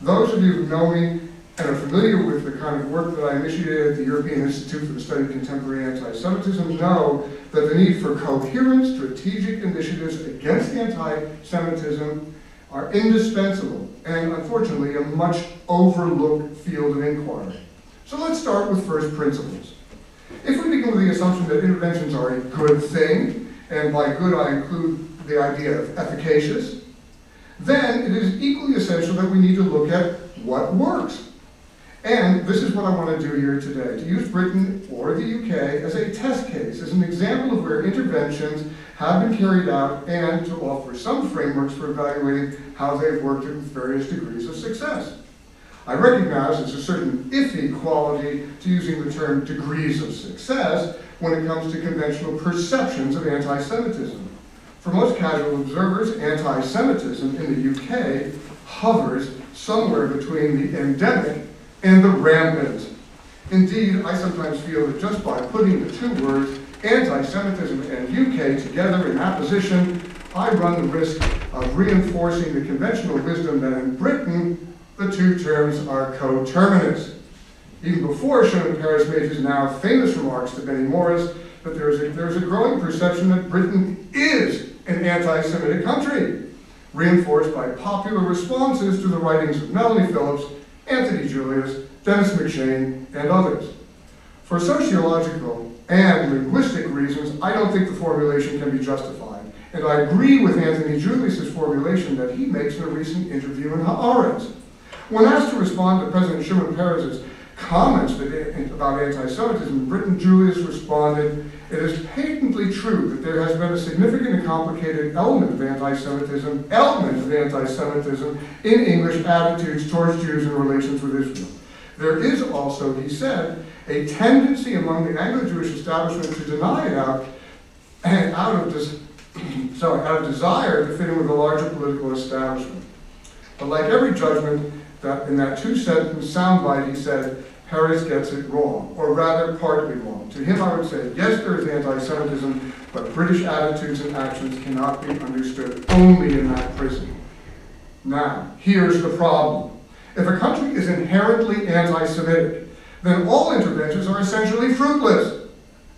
Those of you who know me and are familiar with the kind of work that I initiated at the European Institute for the Study of Contemporary Anti-Semitism know that the need for coherent strategic initiatives against anti-Semitism are indispensable and unfortunately a much overlooked field of inquiry. So let's start with first principles. If we begin with the assumption that interventions are a good thing, and by good I include the idea of efficacious, then it is equally essential that we need to look at what works. And this is what I want to do here today, to use Britain or the UK as a test case, as an example of where interventions have been carried out and to offer some frameworks for evaluating how they've worked in various degrees of success. I recognize there's a certain iffy quality to using the term degrees of success, when it comes to conventional perceptions of anti Semitism. For most casual observers, anti Semitism in the UK hovers somewhere between the endemic and the rampant. Indeed, I sometimes feel that just by putting the two words, anti Semitism and UK, together in apposition, I run the risk of reinforcing the conventional wisdom that in Britain the two terms are coterminous even before Shimon Peres made his now famous remarks to Benny Morris that there is a, there is a growing perception that Britain is an anti-Semitic country, reinforced by popular responses to the writings of Melanie Phillips, Anthony Julius, Denis MacShane, and others. For sociological and linguistic reasons, I don't think the formulation can be justified. And I agree with Anthony Julius's formulation that he makes in a recent interview in Haaretz. When asked to respond to President Shimon Peres's comments about anti-Semitism in Britain, Julius responded, "It is patently true that there has been a significant and complicated element of anti-Semitism, element of anti-Semitism in English attitudes towards Jews and relations with Israel. There is also, he said, a tendency among the Anglo-Jewish establishment to deny it out, and out of this, sorry, out of desire to fit in with the larger political establishment. But like every judgment, that in that two-sentence soundbite, he said, Peres gets it wrong, or rather partly wrong. To him, I would say, yes, there is anti-Semitism, but British attitudes and actions cannot be understood only in that prison. Now, here's the problem. If a country is inherently anti-Semitic, then all interventions are essentially fruitless,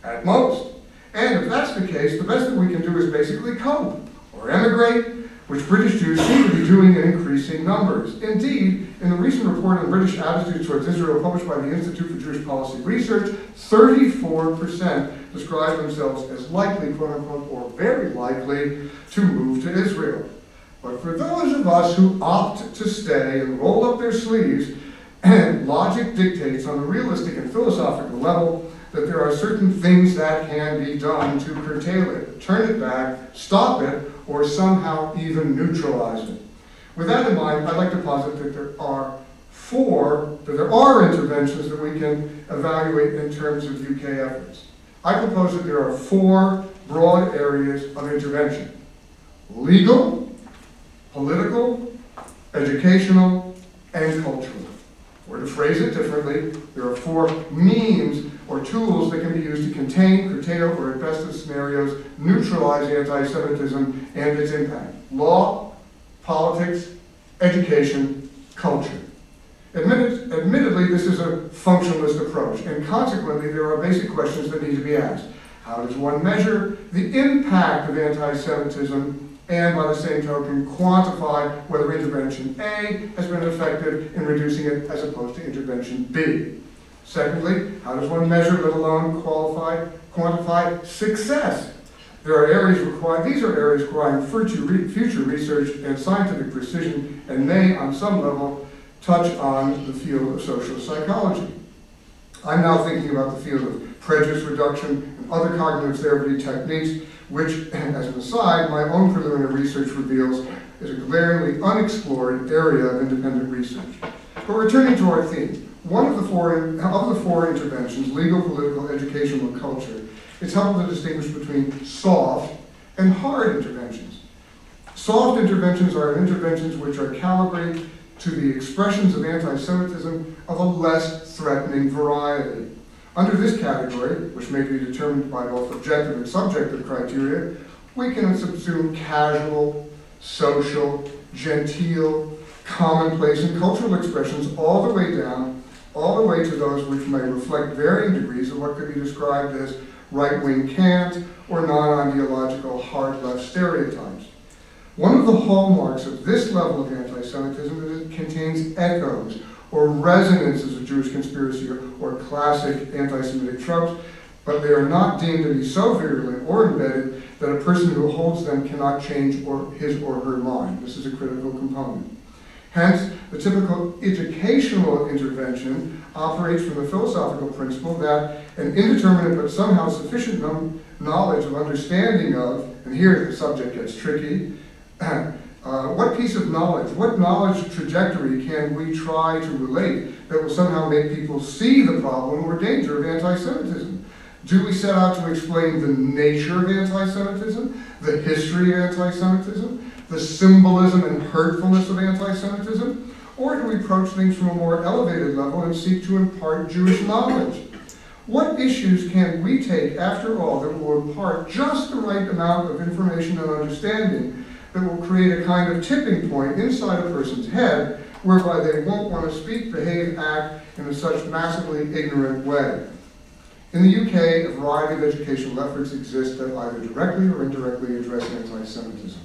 at most. And if that's the case, the best that we can do is basically cope, or emigrate, which British Jews seem to be doing in increasing numbers. Indeed, in the recent report on British attitudes towards Israel published by the Institute for Jewish Policy Research, 34% describe themselves as likely, quote unquote, or very likely to move to Israel. But for those of us who opt to stay and roll up their sleeves, and logic dictates on a realistic and philosophical level that there are certain things that can be done to curtail it, turn it back, stop it, or somehow even neutralize it. With that in mind, I'd like to posit that there are four, that there are interventions that we can evaluate in terms of UK efforts. I propose that there are four broad areas of intervention. Legal, political, educational, and cultural. Or to phrase it differently, there are four means or tools that can be used to contain, curtail, or at best of scenarios, neutralize anti-Semitism and its impact. Law, politics, education, culture. Admitted, admittedly, this is a functionalist approach, and consequently, there are basic questions that need to be asked. How does one measure the impact of anti-Semitism and by the same token quantify whether intervention A has been effective in reducing it as opposed to intervention B. Secondly, how does one measure, let alone qualify, quantify success? There are areas required, these are areas requiring future research and scientific precision and may, on some level, touch on the field of social psychology. I'm now thinking about the field of prejudice reduction and other cognitive therapy techniques which, as an aside, my own preliminary research reveals is a glaringly unexplored area of independent research. But returning to our theme, one of the four, of the four interventions, legal, political, educational, and culture, it's helpful to distinguish between soft and hard interventions. Soft interventions are interventions which are calibrated to the expressions of anti-Semitism of a less threatening variety. Under this category, which may be determined by both objective and subjective criteria, we can subsume casual, social, genteel, commonplace, and cultural expressions all the way down, all the way to those which may reflect varying degrees of what could be described as right-wing cant or non-ideological hard-left stereotypes. One of the hallmarks of this level of anti-Semitism is that it contains echoes or resonances of Jewish conspiracy or, or classic anti-Semitic tropes, but they are not deemed to be so virulent or embedded that a person who holds them cannot change or his or her mind. This is a critical component. Hence, the typical educational intervention operates from the philosophical principle that an indeterminate but somehow sufficient knowledge of understanding of, and here the subject gets tricky, Uh, what piece of knowledge, what knowledge trajectory can we try to relate that will somehow make people see the problem or danger of anti-Semitism? Do we set out to explain the nature of anti-Semitism, the history of anti-Semitism, the symbolism and hurtfulness of anti-Semitism? Or do we approach things from a more elevated level and seek to impart Jewish knowledge? What issues can we take, after all, that will impart just the right amount of information and understanding that will create a kind of tipping point inside a person's head whereby they won't want to speak, behave, act in a such massively ignorant way. In the UK, a variety of educational efforts exist that either directly or indirectly address anti-Semitism.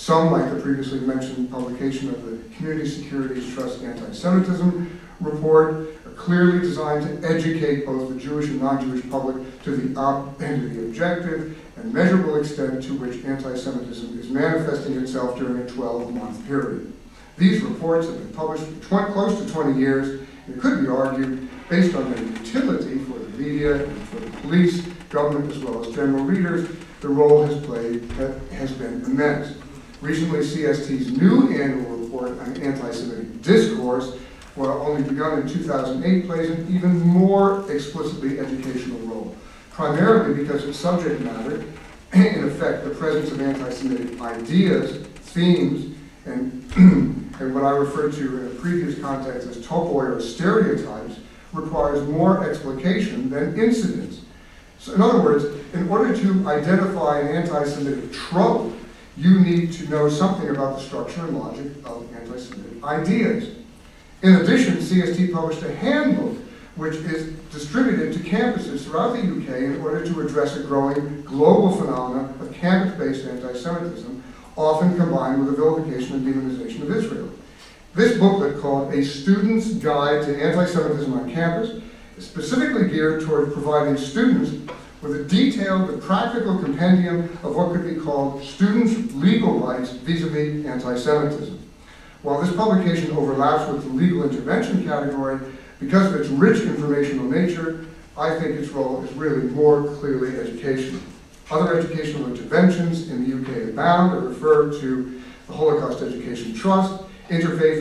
Some, like the previously mentioned publication of the Community Securities Trust Anti-Semitism report, are clearly designed to educate both the Jewish and non-Jewish public to the, and to the objective and measurable extent to which anti-Semitism is manifesting itself during a 12-month period. These reports have been published for close to 20 years, and it could be argued, based on their utility for the media and for the police, government, as well as general readers, the role has played ha- has been immense. Recently, CST's new annual report on anti-Semitic discourse, while only begun in 2008, plays an even more explicitly educational role, primarily because its subject matter, in effect, the presence of anti-Semitic ideas, themes, and, and what I referred to in a previous context as topoi or stereotypes, requires more explication than incidents. So in other words, in order to identify an anti-Semitic trope, you need to know something about the structure and logic of anti-Semitic ideas. In addition, CST published a handbook which is distributed to campuses throughout the UK in order to address a growing global phenomenon of campus-based anti-Semitism, often combined with the vilification and demonization of Israel. This booklet, called A Student's Guide to Anti-Semitism on Campus, is specifically geared toward providing students with a detailed and practical compendium of what could be called students' legal rights vis-a-vis anti-Semitism. While this publication overlaps with the legal intervention category, because of its rich informational nature, I think its role is really more clearly educational. Other educational interventions in the UK abound or refer to the Holocaust Education Trust, interfaith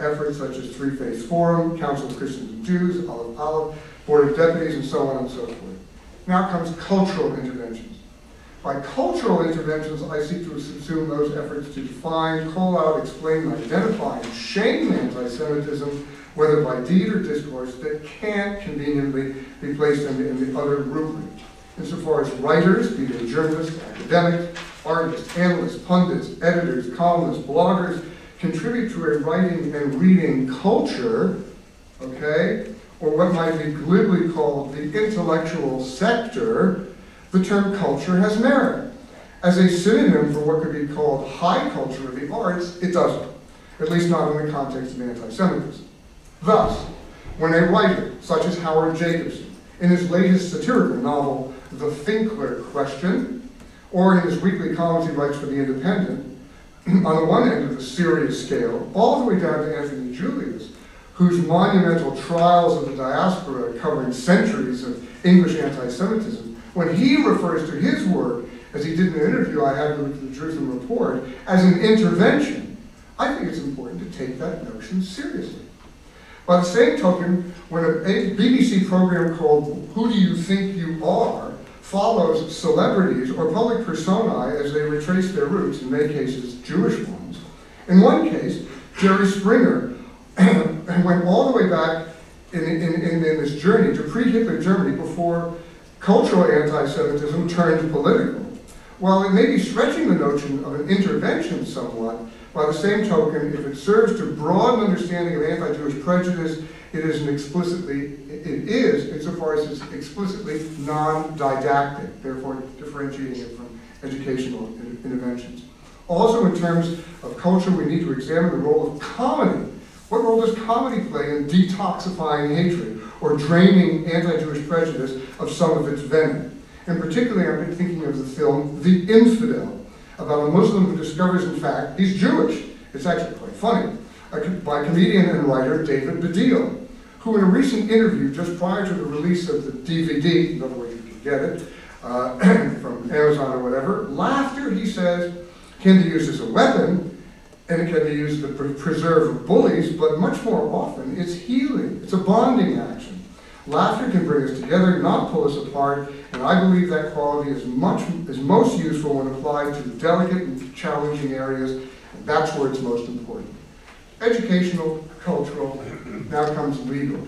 efforts such as Three Faiths Forum, Council of Christians and Jews, Olive Olive, Board of Deputies, and so on and so forth. Now comes cultural interventions. By cultural interventions, I seek to subsume those efforts to define, call out, explain, identify, and shame anti-Semitism, whether by deed or discourse, that can't conveniently be placed in the, in the other rubric. Insofar as writers, be they journalists, academics, artists, analysts, pundits, editors, columnists, bloggers, contribute to a writing and reading culture, okay, or what might be glibly called the intellectual sector, the term culture has merit. As a synonym for what could be called high culture of the arts, it doesn't, at least not in the context of anti-Semitism. Thus, when a writer, such as Howard Jacobson, in his latest satirical novel, The Finkler Question, or in his weekly columns he writes for The Independent, on the one end of the serious scale, all the way down to Anthony Julius, whose monumental trials of the diaspora covering centuries of English anti-Semitism, when he refers to his work, as he did in an interview I had with the Jerusalem Report, as an intervention, I think it's important to take that notion seriously. By the same token, when a BBC program called Who Do You Think You Are follows celebrities or public personae as they retrace their roots, in many cases Jewish ones, in one case, Jerry Springer went all the way back in, in, in, in this journey to pre-Hitler Germany before cultural anti-Semitism turned political. While it may be stretching the notion of an intervention somewhat, by the same token, if it serves to broaden understanding of anti-Jewish prejudice, it is an explicitly, it is, insofar as it's explicitly non-didactic, therefore differentiating it from educational interventions. Also, in terms of culture, we need to examine the role of comedy. What role does comedy play in detoxifying hatred or draining anti-Jewish prejudice of some of its venom? And particularly, I'm thinking of the film The Infidel, about a Muslim who discovers, in fact, he's Jewish. It's actually quite funny. By comedian and writer David Baddiel, who in a recent interview just prior to the release of the DVD, in other words, you can get it uh, from Amazon or whatever, laughter, he says, can be used as a weapon and it can be used to preserve bullies, but much more often it's healing. It's a bonding action. Laughter can bring us together, not pull us apart, and I believe that quality is much is most useful when applied to the delicate and challenging areas, and that's where it's most important. Educational, cultural, now comes legal.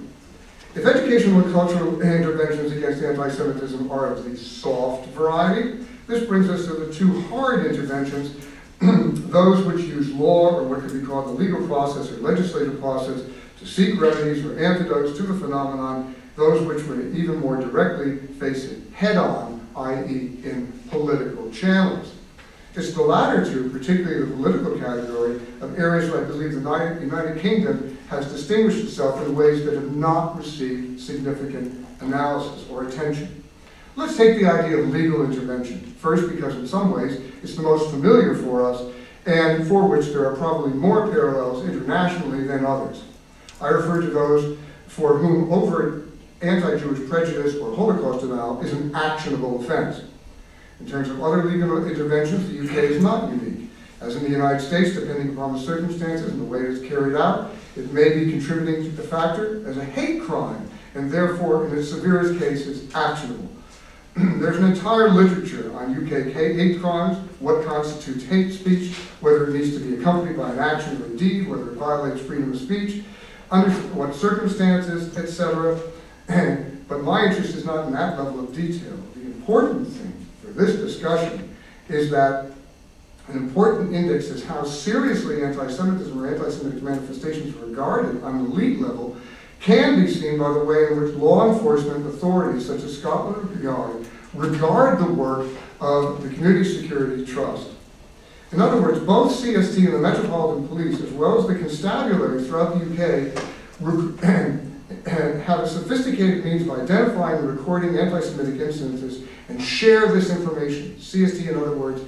If educational and cultural interventions against anti-Semitism are of the soft variety, this brings us to the two hard interventions, those which use law or what could be called the legal process or legislative process to seek remedies or antidotes to the phenomenon those which would even more directly face it head-on, i.e. in political channels. It's the latter two, particularly the political category, of areas where I believe the United Kingdom has distinguished itself in ways that have not received significant analysis or attention. Let's take the idea of legal intervention. First, because in some ways it's the most familiar for us and for which there are probably more parallels internationally than others. I refer to those for whom overt anti-Jewish prejudice or Holocaust denial is an actionable offense. In terms of other legal interventions, the UK is not unique. As in the United States, depending upon the circumstances and the way it's carried out, it may be contributing to the factor as a hate crime, and therefore, in its severest cases, actionable. There's an entire literature on UK hate crimes, what constitutes hate speech, whether it needs to be accompanied by an action or a deed, whether it violates freedom of speech, under what circumstances, etc. but my interest is not in that level of detail. The important thing for this discussion is that an important index is how seriously anti-Semitism or anti-Semitic manifestations are regarded on the elite level can be seen by the way in which law enforcement authorities such as Scotland Yard regard the work of the Community Security Trust. In other words, both CST and the Metropolitan Police, as well as the constabulary throughout the UK, have a sophisticated means of identifying and recording anti-Semitic incidences and share this information. CST, in other words,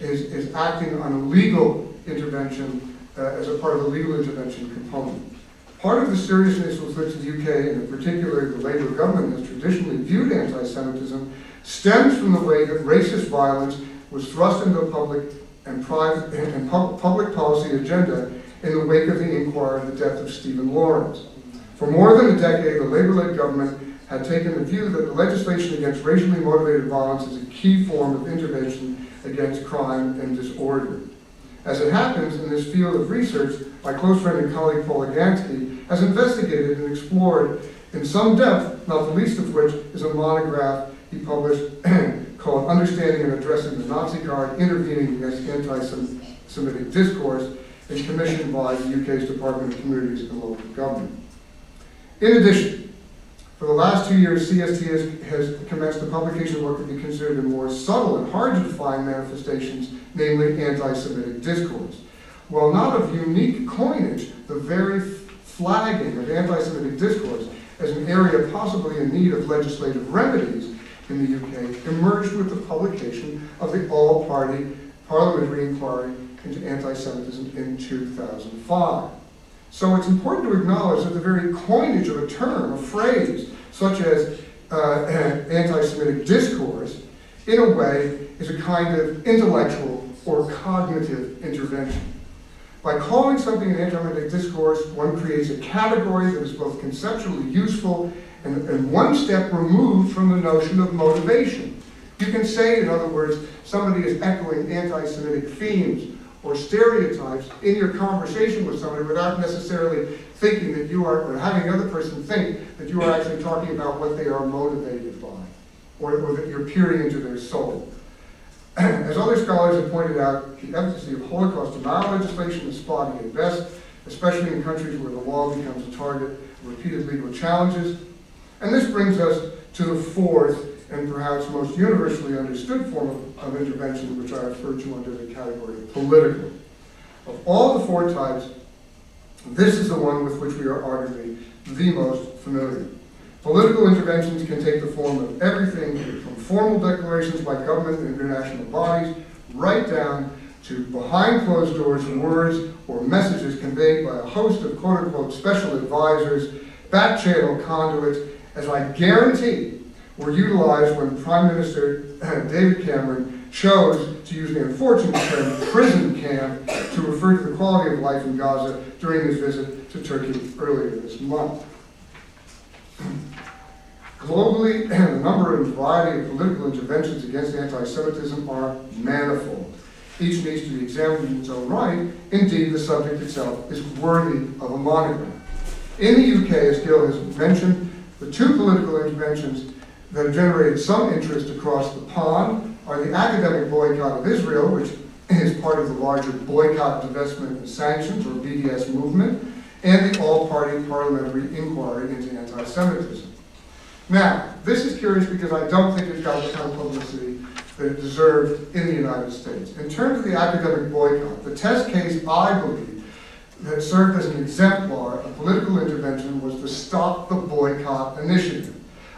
is, is acting on a legal intervention uh, as a part of the legal intervention component. Part of the seriousness with which the UK, and in particular the Labour government, has traditionally viewed anti-Semitism stems from the way that racist violence was thrust into public and, private, and public policy agenda in the wake of the inquiry into the death of Stephen Lawrence. For more than a decade, the Labour-led government had taken the view that the legislation against racially motivated violence is a key form of intervention against crime and disorder. As it happens, in this field of research, my close friend and colleague Paul Iganski has investigated and explored in some depth, not the least of which is a monograph he published called Understanding and Addressing the Nazi Card, Intervening Against Anti-Semitic Discourse, and commissioned by the UK's Department of Communities and Local Government. In addition, for the last two years, CST has, has commenced the publication of what could be considered a more subtle and hard to define manifestations, namely anti-Semitic discourse. While not of unique coinage, the very flagging of anti-Semitic discourse as an area possibly in need of legislative remedies in the UK emerged with the publication of the all-party parliamentary inquiry into anti-Semitism in 2005. So it's important to acknowledge that the very coinage of a term, a phrase, such as uh, anti-Semitic discourse, in a way, is a kind of intellectual or cognitive intervention. By calling something an anti-Semitic discourse, one creates a category that is both conceptually useful and, and one step removed from the notion of motivation. You can say, in other words, somebody is echoing anti-Semitic themes or stereotypes in your conversation with somebody without necessarily thinking that you are, or having the other person think that you are actually talking about what they are motivated by, or, or that you're peering into their soul. As other scholars have pointed out, the efficacy of Holocaust denial legislation is spotty at best, especially in countries where the law becomes a target of repeated legal challenges. And this brings us to the fourth and perhaps most universally understood form of, of intervention, which I refer to under the category of political. Of all the four types, this is the one with which we are arguably the most familiar. Political interventions can take the form of everything from formal declarations by government and international bodies, right down to behind closed doors words or messages conveyed by a host of quote unquote special advisors, back channel conduits, as I guarantee were utilized when Prime Minister uh, David Cameron chose to use the unfortunate term prison camp to refer to the quality of life in Gaza during his visit to Turkey earlier this month. Globally, the number and variety of political interventions against anti-Semitism are manifold. Each needs to be examined in its own right. Indeed, the subject itself is worthy of a monogram. In the UK, as Gil has mentioned, the two political interventions that generated some interest across the pond are the academic boycott of Israel, which is part of the larger boycott, divestment, and sanctions, or BDS movement, and the all-party parliamentary inquiry into anti-Semitism. Now, this is curious because I don't think it got the kind of publicity that it deserved in the United States. In terms of the academic boycott, the test case, I believe, that served as an exemplar of political intervention was the Stop the Boycott Initiative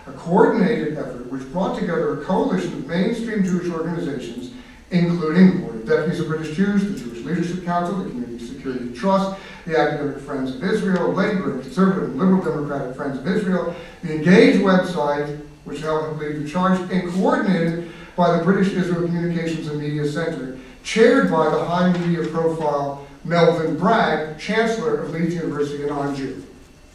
a coordinated effort which brought together a coalition of mainstream Jewish organizations, including the Board of Deputies of British Jews, the Jewish Leadership Council, the Community Security Trust, the Academic Friends of Israel, Labor, and Conservative and Liberal Democratic Friends of Israel, the Engage website, which held lead the charge, and coordinated by the British Israel Communications and Media Center, chaired by the high media profile Melvyn Bragg, Chancellor of Leeds University in Anjou.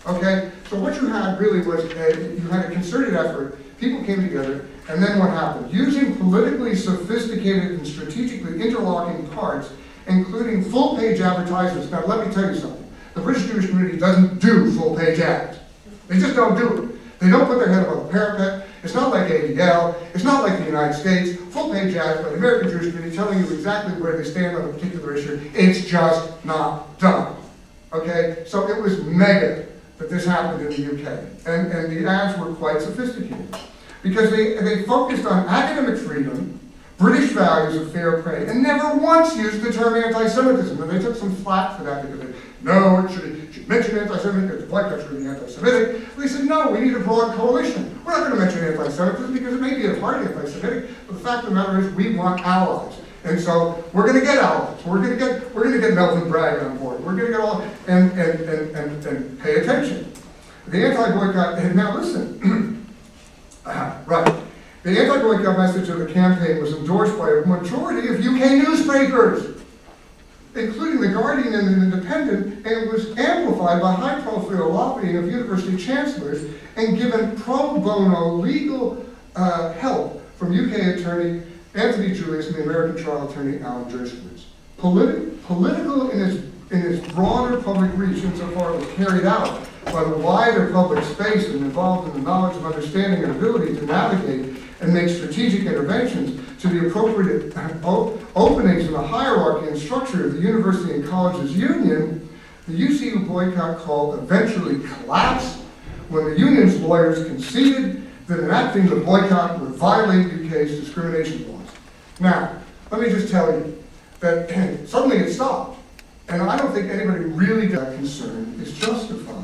Okay, so what you had really was, a, you had a concerted effort, people came together, and then what happened? Using politically sophisticated and strategically interlocking parts, including full-page advertisements. Now, let me tell you something. The British Jewish community doesn't do full-page ads. They just don't do it. They don't put their head above the parapet. It's not like ADL. It's not like the United States. Full-page ads by the American Jewish community telling you exactly where they stand on a particular issue. It's just not done. Okay? So it was mega that this happened in the UK. And, and the ads were quite sophisticated. Because they, they focused on academic freedom, British values of fair play, and never once used the term anti-Semitism. And they took some flack for that because they, no, it should, should mention anti-Semitic because boycott should be anti-Semitic. We said, no, we need a broad coalition. We're not going to mention anti-Semitism because it may be a part anti-Semitic, but the fact of the matter is we want allies. And so we're going to get allies. We're going to get we're going to get Melvyn Bragg on board. We're going to get all and and, and, and, and pay attention. The anti-boycott. And now listen. right. The anti-boycott message of the campaign was endorsed by a majority of UK newspapers, including The Guardian and The Independent, and was amplified by high-profile lobbying of university chancellors and given pro bono legal uh, help from UK attorney Anthony Julius and the American trial attorney Alan Dershowitz. Politi- political in its, in its broader public reach insofar as carried out by the wider public space and involved in the knowledge of understanding and ability to navigate and make strategic interventions to the appropriate openings in the hierarchy and structure of the university and colleges union, the UCU boycott call eventually collapsed when the union's lawyers conceded that enacting the boycott would violate UK's discrimination laws. Now, let me just tell you that suddenly it stopped. And I don't think anybody really got concerned is justified.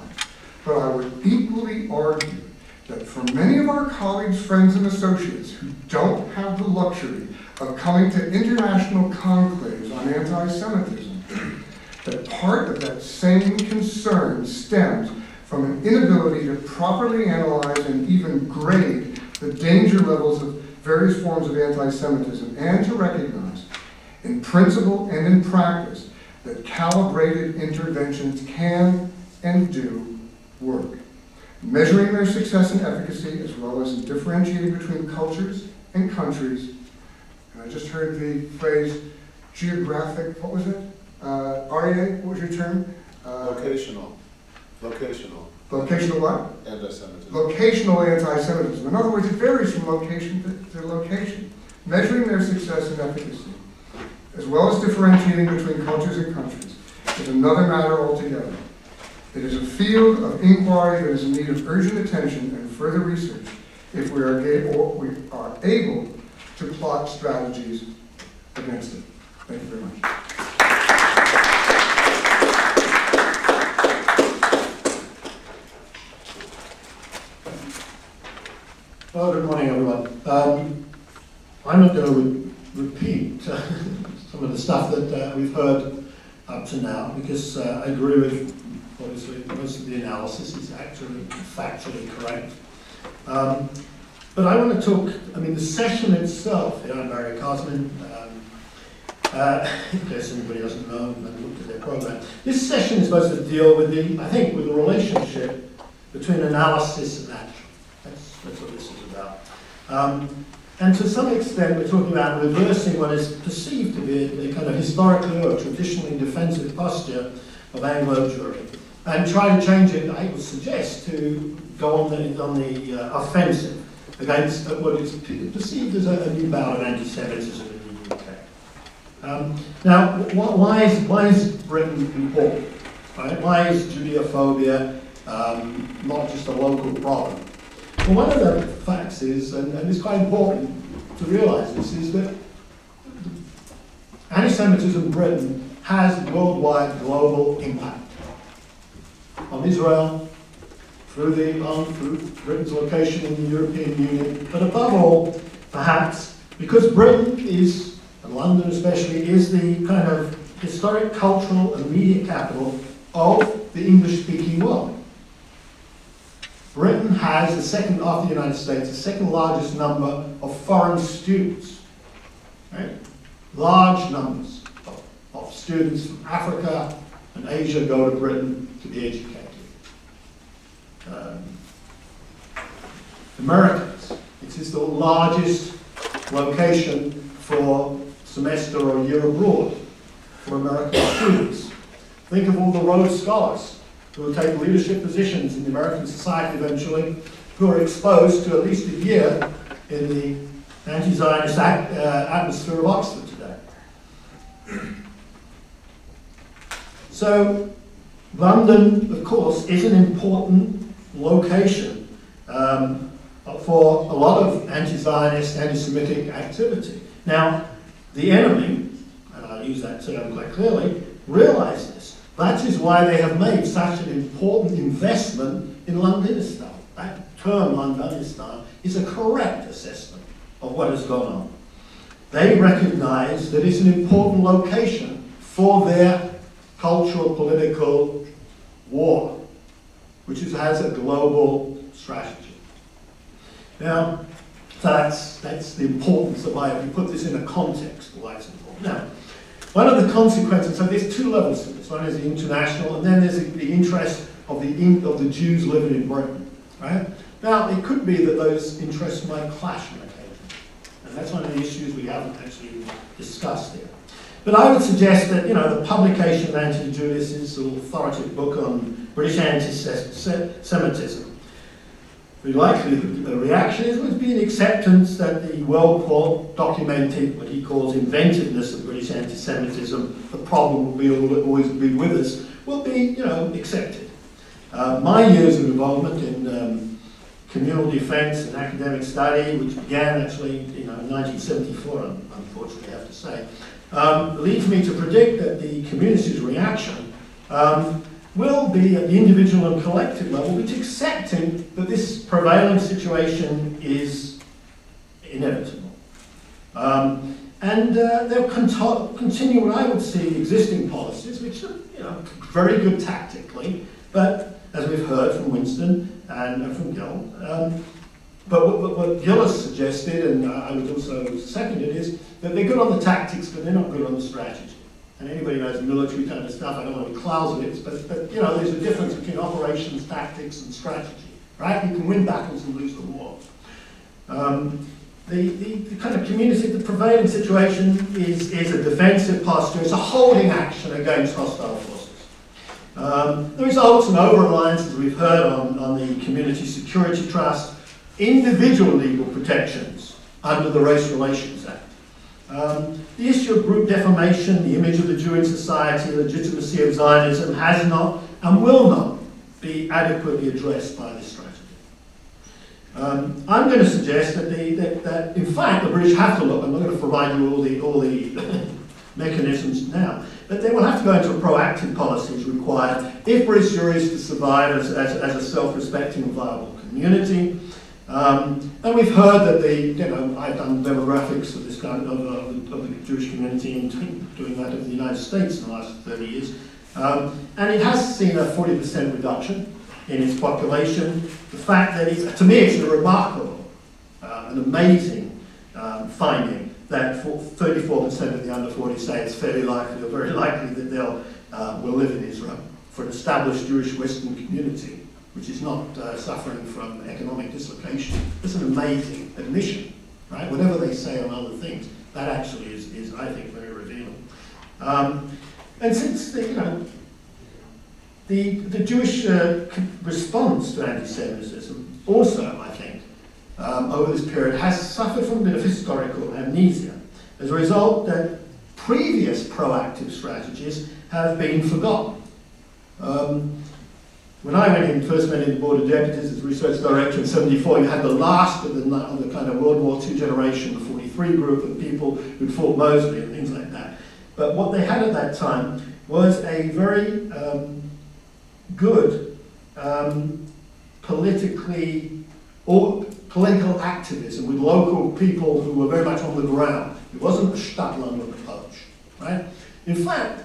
But I would equally argue that for many of our colleagues, friends, and associates who don't have the luxury of coming to international conclaves on anti-Semitism, that part of that same concern stems from an inability to properly analyze and even grade the danger levels of various forms of anti-Semitism and to recognize in principle and in practice that calibrated interventions can and do work. Measuring their success and efficacy as well as in differentiating between cultures and countries. And I just heard the phrase geographic, what was it? Uh, REA, what was your term? Uh, Locational, locational Locational what? anti-Semitism. Locational anti-Semitism. In other words, it varies from location to, to location. Measuring their success and efficacy, as well as differentiating between cultures and countries, is another matter altogether. It is a field of inquiry that is in need of urgent attention and further research if we are, we are able to plot strategies against it. Thank you very much. Well, good morning, everyone. Um, I'm not going to re- repeat some of the stuff that uh, we've heard up to now because uh, I agree with, obviously, most of the analysis is actually factually correct. Um, but I want to talk, I mean, the session itself, you know, I'm Barry Kosmin, um, uh, in case anybody doesn't know and looked at their program. This session is supposed to deal with the, I think, with the relationship between analysis and action. That's, that's what this is. Um, and to some extent, we're talking about reversing what is perceived to be a kind of historically or traditionally defensive posture of Anglo Jewry and try to change it, I would suggest, to go on the, on the uh, offensive against what is perceived as a, a new bout of anti-Semitism in the UK. Um, now, wh- why is, why is Britain important? Right? Why is Judeophobia um, not just a local problem? One of the facts is, and, and it's quite important to realise this, is that anti-Semitism in Britain has worldwide global impact on Israel, through the, um, through Britain's location in the European Union, but above all, perhaps, because Britain is, and London especially, is the kind of historic, cultural, and media capital of the English-speaking world. Britain has the second, after the United States, the second largest number of foreign students. Right? Large numbers of, of students from Africa and Asia go to Britain to be educated. Um, Americans, it is the largest location for semester or year abroad for American students. Think of all the Rhodes Scholars who will take leadership positions in the American society eventually, who are exposed to at least a year in the anti-Zionist uh, atmosphere of Oxford today. So, London, of course, is an important location um, for a lot of anti-Zionist, anti-Semitic activity. Now, the enemy, and I use that term quite clearly, realize this. That is why they have made such an important investment in Londonistan. That term, Londonistan, is a correct assessment of what has gone on. They recognize that it's an important location for their cultural, political war, which is, has a global strategy. Now, that's, that's the importance of why we put this in a context, why it's important. Now, one of the consequences, so there's two levels to this. One is the international, and then there's the, the interest of the, of the Jews living in Britain, right? Now, it could be that those interests might clash on occasion. And that's one of the issues we haven't actually discussed here. But I would suggest that, you know, the publication of Anthony Julius's authoritative book on British anti-Semitism very likely the reaction is would be an acceptance that the well documented, what he calls inventiveness of Anti-Semitism, the problem will be always be with us, will be, you know, accepted. Uh, my years of involvement in um, communal defence and academic study, which began actually, you know, in 1974, unfortunately I have to say, um, leads me to predict that the community's reaction um, will be at the individual and collective level, which accepting that this prevailing situation is inevitable. Um, and uh, they'll continue what I would see existing policies, which are you know, very good tactically, but as we've heard from Winston and from Gill, um, but what, what, Gil has suggested, and uh, I would also second it, is that they're good on the tactics, but they're not good on the strategy and anybody who knows military kind of stuff, I don't want to be Clausewitz, but, but you know, there's a difference between operations, tactics, and strategy, right? You can win battles and lose the war. Um, the, the, the, kind of community, the prevailing situation is, is a defensive posture, it's a holding action against hostile forces. Um, the results and over-reliance, as we've heard on, on the Community Security Trust, individual legal protections under the Race Relations Act. Um, the issue of group defamation, the image of the Jew in society, the legitimacy of Zionism has not and will not be adequately addressed by this. Um, I'm going to suggest that, that, that, in fact, the British have to look, I'm not going to provide you all the, all the mechanisms now, but they will have to go into a proactive policy as required if British Jewry is to survive as, as, as a self-respecting and viable community. Um, and we've heard that the, you know, I've done demographics of this kind of, of, of the Jewish community and doing that of the United States in the last 30 years. Um, and it has seen a 40% reduction in its population. The fact that it's, to me, it's a remarkable, uh, an amazing um, finding that 34% of the under 40 say it's fairly likely or very likely that they'll uh, will live in Israel for an established Jewish Western community which is not uh, suffering from economic dislocation. It's an amazing admission, right? Whatever they say on other things, that actually is, is I think, very revealing. Um, and since, the, you know, the, the Jewish uh, response to anti-Semitism also, I think, um, over this period has suffered from a bit of historical amnesia. As a result, that previous proactive strategies have been forgotten. Um, when I went in, first went in the Board of Deputies as Research Director in 74, you had the last of the, of the kind of World War II generation, the 43 group of people who'd fought Mosley and things like that. But what they had at that time was a very um, good um, politically, or political activism with local people who were very much on the ground. It wasn't the Shtadlan approach, right? In fact,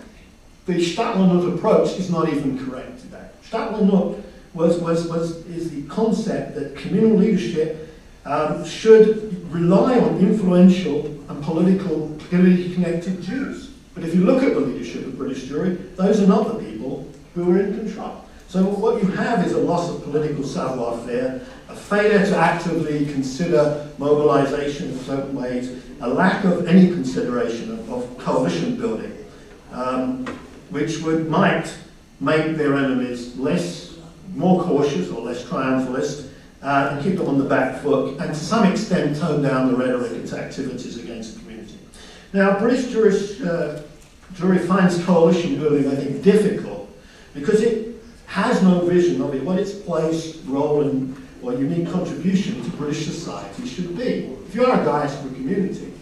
the Shtadlan approach is not even correct today. Shtadlan was, was, was, is the concept that communal leadership um, should rely on influential and political, politically connected Jews. But if you look at the leadership of British Jewry, those are not the people who are in control. So what you have is a loss of political savoir-faire, a failure to actively consider mobilization in certain ways, a lack of any consideration of, of coalition building, um, which would might make their enemies less, more cautious or less triumphalist, uh, and keep them on the back foot, and to some extent tone down the rhetoric its activities against the community. Now, British Jewish uh, jury finds coalition building, I think, difficult because it has no vision of it, what its place, role, and or unique contribution to British society should be. If you are a diaspora community,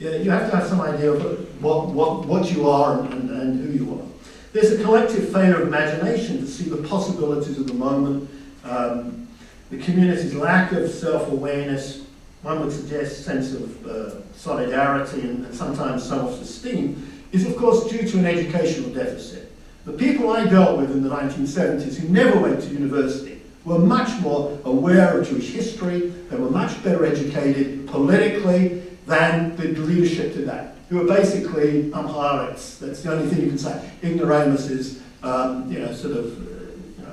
you have to have some idea of what, what, what you are and, and who you are. There's a collective failure of imagination to see the possibilities of the moment, um, the community's lack of self-awareness, one would suggest sense of uh, solidarity and, and sometimes self-esteem, is of course due to an educational deficit. The people I dealt with in the 1970s who never went to university were much more aware of Jewish history, they were much better educated politically than the leadership today, who are basically Amharics. That's the only thing you can say. Ignoramuses, um, you know, sort of, uh, you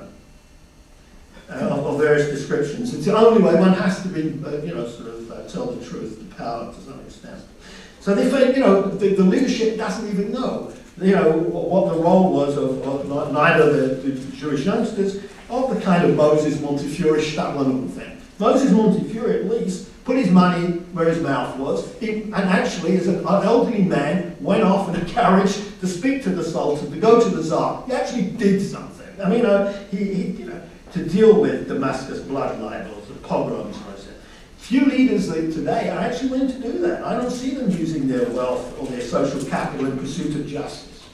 know, uh, of, various descriptions. It's the only way one has to be, uh, you know, sort of uh, tell the truth, the power to some extent. So they you know, the, the leadership doesn't even know you know, what the role was of, of neither the, the, Jewish youngsters of the kind of Moses Montefiore Shtadlan thing. Moses Montefiore, at least, put his money where his mouth was, he, and actually, as an elderly man, went off in a carriage to speak to the Sultan, to go to the Tsar. He actually did something. I mean, uh, he, he, you know, to deal with Damascus blood libels, the pogroms. Few leaders today are actually willing to do that. I don't see them using their wealth or their social capital in pursuit of justice.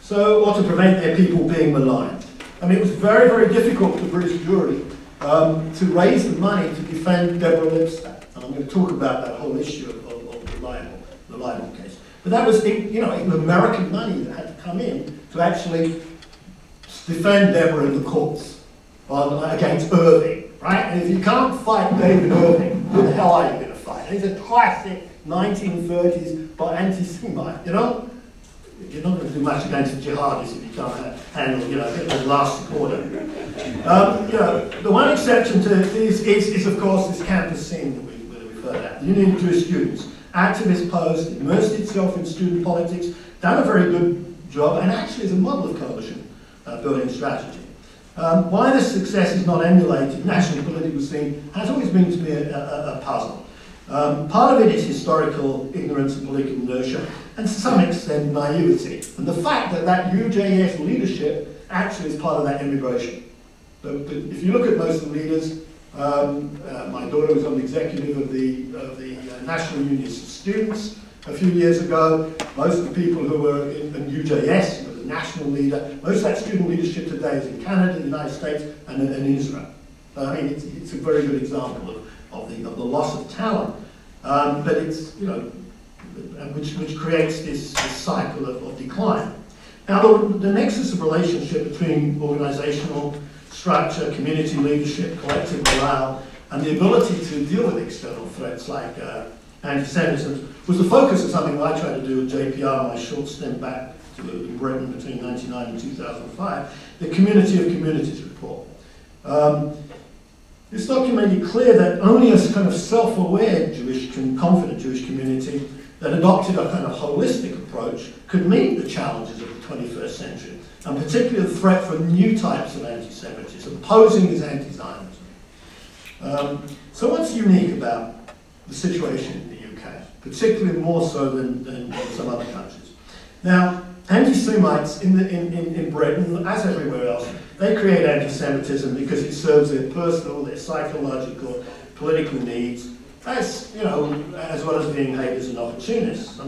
So, or to prevent their people being maligned. I mean, it was very, very difficult for the British um, to raise the money to defend Deborah Lipstadt. And I'm going to talk about that whole issue of, of, of the, libel, the libel case. But that was, you know, American money that had to come in to actually defend Deborah in the courts on, against Irving, right? And if you can't fight David Irving, who the hell are you going to fight? He's a classic 1930s by anti-Semite, you know? you're not going to do much against the jihadis if you can't handle, you know, the last order. Um, you know, the one exception to this is, is, of course, this campus scene that, we, heard about. The Union of Jewish Students, activist posed, immersed itself in student politics, done a very good job, and actually is a model of coalition uh, building strategy. Um, why this success is not emulated national political scene has always been to me a, a, a puzzle. Um, part of it is historical ignorance and political inertia, and to some extent naivety. And the fact that that UJS leadership actually is part of that immigration. But, but if you look at most of the leaders, um, uh, my daughter was on the executive of the, of the uh, National Union of Students a few years ago. Most of the people who were in, in UJS, national leader, most of that student leadership today is in Canada, the United States, and, in Israel. I mean, it's, it's a very good example of, of, the, of the loss of talent. Um, but it's, you know, which, which creates this, this cycle of, of, decline. Now, the, the nexus of relationship between organizational structure, community leadership, collective morale, and the ability to deal with external threats like uh, anti-Semitism was the focus of something I tried to do at JPR, my short stint back to Britain between 1999 and 2005, the Community of Communities report. Um, this document made it clear that only a kind of self-aware Jewish, confident Jewish community that adopted a kind of holistic approach could meet the challenges of the 21st century, and particularly the threat from new types of anti-Semitism, posing as anti-Zionism. Um, so what's unique about the situation in the UK, particularly more so than, than some other countries? Now, anti-Semites in, in, in, in Britain, as everywhere else, they create anti-Semitism because it serves their personal, their psychological, political needs, as, you know, as well as being haters and opportunists.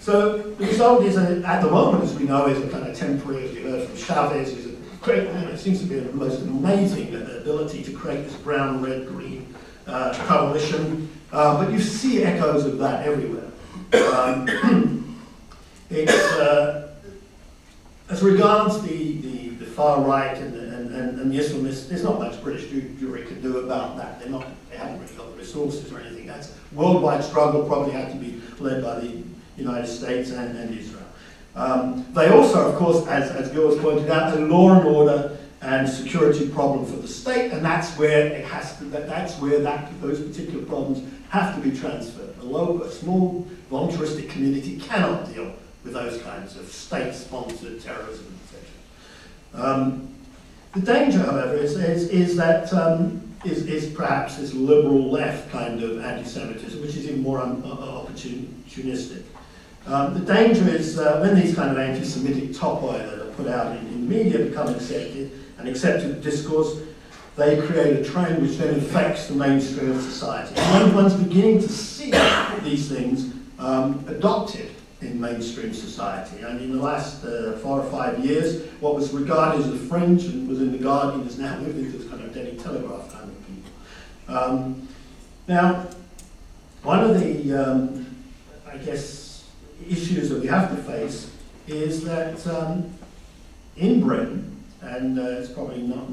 so the result is, at the moment, as we know, is a kind of temporary, as you heard from Chavez, is a create, it seems to be the most amazing ability to create this brown, red, green uh, coalition. Uh, but you see echoes of that everywhere. Um, it's, uh, as regards the, the, the far right and the, and, and, and the Islamists, there's not much British jury can do about that. They're not, they haven't really got the resources or anything. That's worldwide struggle, probably had to be led by the United States and, and Israel. Um, they also, of course, as, as Gil pointed out, a law and order and security problem for the state, and that's where it has to, that, that's where that, those particular problems have to be transferred. A local, a small voluntaristic community cannot deal with those kinds of state-sponsored terrorism, etc. Um, the danger, however, is, is, is that um, is, is perhaps this liberal left kind of anti-Semitism, which is even more un, uh, opportunistic. Um, the danger is uh, when these kind of anti-Semitic topoi that are put out in, in media become accepted and accepted discourse, they create a trend which then infects the mainstream of society. And one's beginning to see these things um, adopted in mainstream society. And in the last uh, four or five years, what was regarded as a fringe and was in the Guardian has now moved into this kind of Daily Telegraph kind of people. Um, now, one of the, um, I guess, issues that we have to face is that um, in Britain, and uh, it's probably not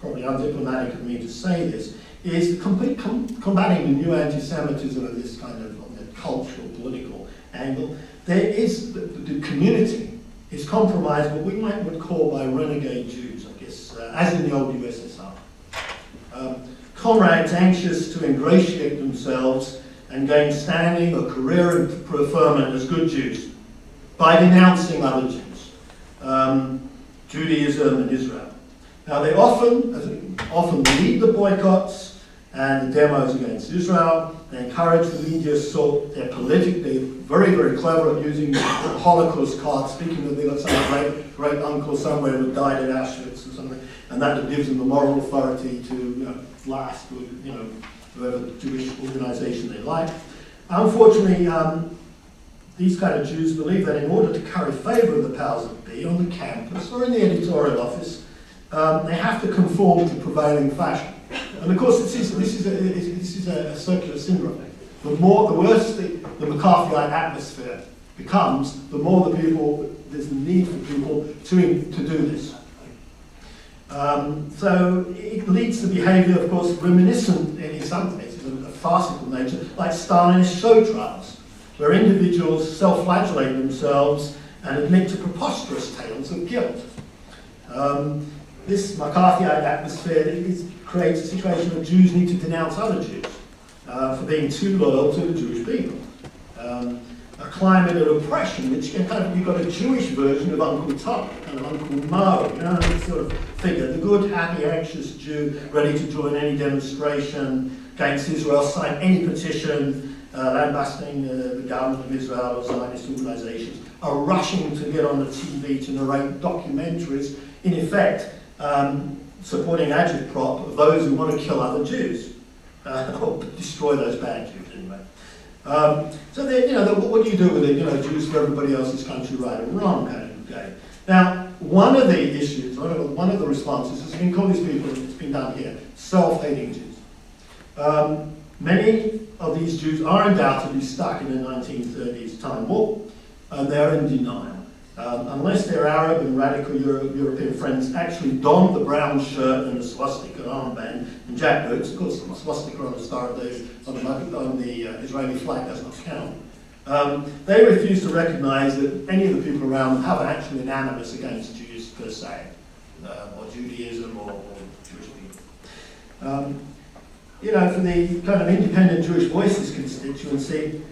probably undiplomatic of me to say this, is complete com- combating the new anti-Semitism of this kind of, of cultural, political angle. There is the, the community is compromised, what we might would call by renegade Jews, I guess, uh, as in the old USSR. Um, comrades anxious to ingratiate themselves and gain standing or career and preferment as good Jews by denouncing other Jews, um, Judaism and Israel. Now they often, often lead the boycotts and the demos against Israel. They encourage the media assault. They're politically very, very clever at using the Holocaust card, speaking of they've got some great, great uncle somewhere who died at Auschwitz or something, and that gives them the moral authority to you know, blast with, you know, whatever Jewish organization they like. Unfortunately, um, these kind of Jews believe that in order to curry favor with the powers that be on the campus or in the editorial office, um, they have to conform to prevailing fashion. And of course, this is, this is, a, this is a, circular syndrome. The more, the worse the, the McCarthyite atmosphere becomes, the more the people, there's the need for people to, to do this. Um, so it leads to behaviour, of course, reminiscent in some cases of a farcical nature, like Stalinist show trials, where individuals self-flagellate themselves and admit to preposterous tales of guilt. Um, this McCarthyite atmosphere is, creates a situation where Jews need to denounce other Jews uh, for being too loyal to the Jewish people. Um, a climate of oppression, which kind of, you've got a Jewish version of Uncle Tom, kind of Uncle Mo, you know, this sort of figure, the good, happy, anxious Jew, ready to join any demonstration against Israel, sign any petition, uh, lambasting uh, the government of Israel or Zionist organizations, are rushing to get on the TV to narrate documentaries, in effect, um, supporting agitprop of those who want to kill other Jews, uh, or destroy those bad Jews anyway. Um, so you know, what do you do with it? You know, Jews for everybody else's country, right or wrong, kind of game. Now, one of the issues, one of the, one of the responses has been called these people, it's been done here, self-hating Jews. Um, many of these Jews are undoubtedly stuck in the 1930s time warp, and they're in denial. Um, unless their Arab and radical Euro European friends actually don the brown shirt and the swastika armband and jackboots, of course the swastika on the Star of David on the, on the uh, Israeli flag does not count, um, they refuse to recognize that any of the people around them have actually an animus against Jews per se, uh, or Judaism or, or Jewish people. Um, you know, for the kind of independent Jewish voices constituency,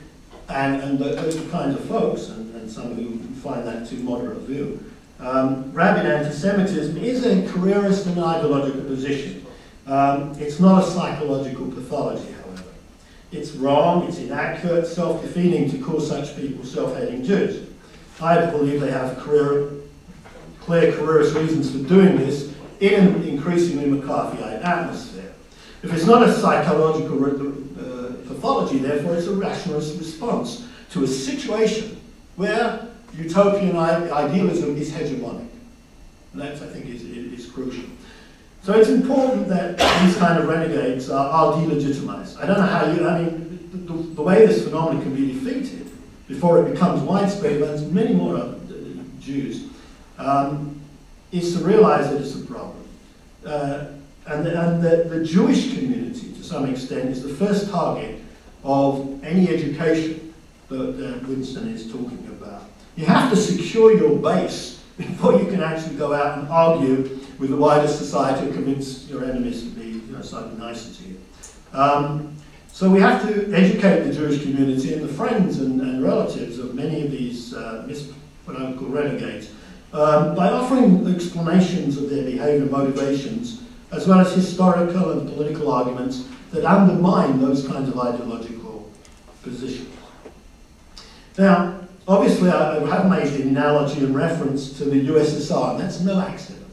and, and those kinds of folks, and, some who find that too moderate a view. Um, rabid anti-Semitism is a careerist and ideological position. Um, it's not a psychological pathology, however. It's wrong, it's inaccurate, self-defeating to call such people self-hating Jews. I believe they have career, clear careerist reasons for doing this in an increasingly McCarthyite atmosphere. If it's not a psychological uh, pathology, therefore it's a rationalist response to a situation where utopian idealism is hegemonic. And that, I think, is, is crucial. So it's important that these kind of renegades are, are delegitimized. I don't know how you, I mean, the, the, the way this phenomenon can be defeated before it becomes widespread amongst many more uh, Jews um, is to realize that it's a problem. Uh, and the, and the, the Jewish community, to some extent, is the first target of any education that uh, Winston is talking about. You have to secure your base before you can actually go out and argue with the wider society and convince your enemies to be you know, slightly nicer to you. Um, so we have to educate the Jewish community and the friends and, and relatives of many of these uh, what I would call renegades um, by offering explanations of their behavior and motivations, as well as historical and political arguments that undermine those kinds of ideological positions. Now, obviously, I have made the analogy and reference to the USSR, and that's no accident.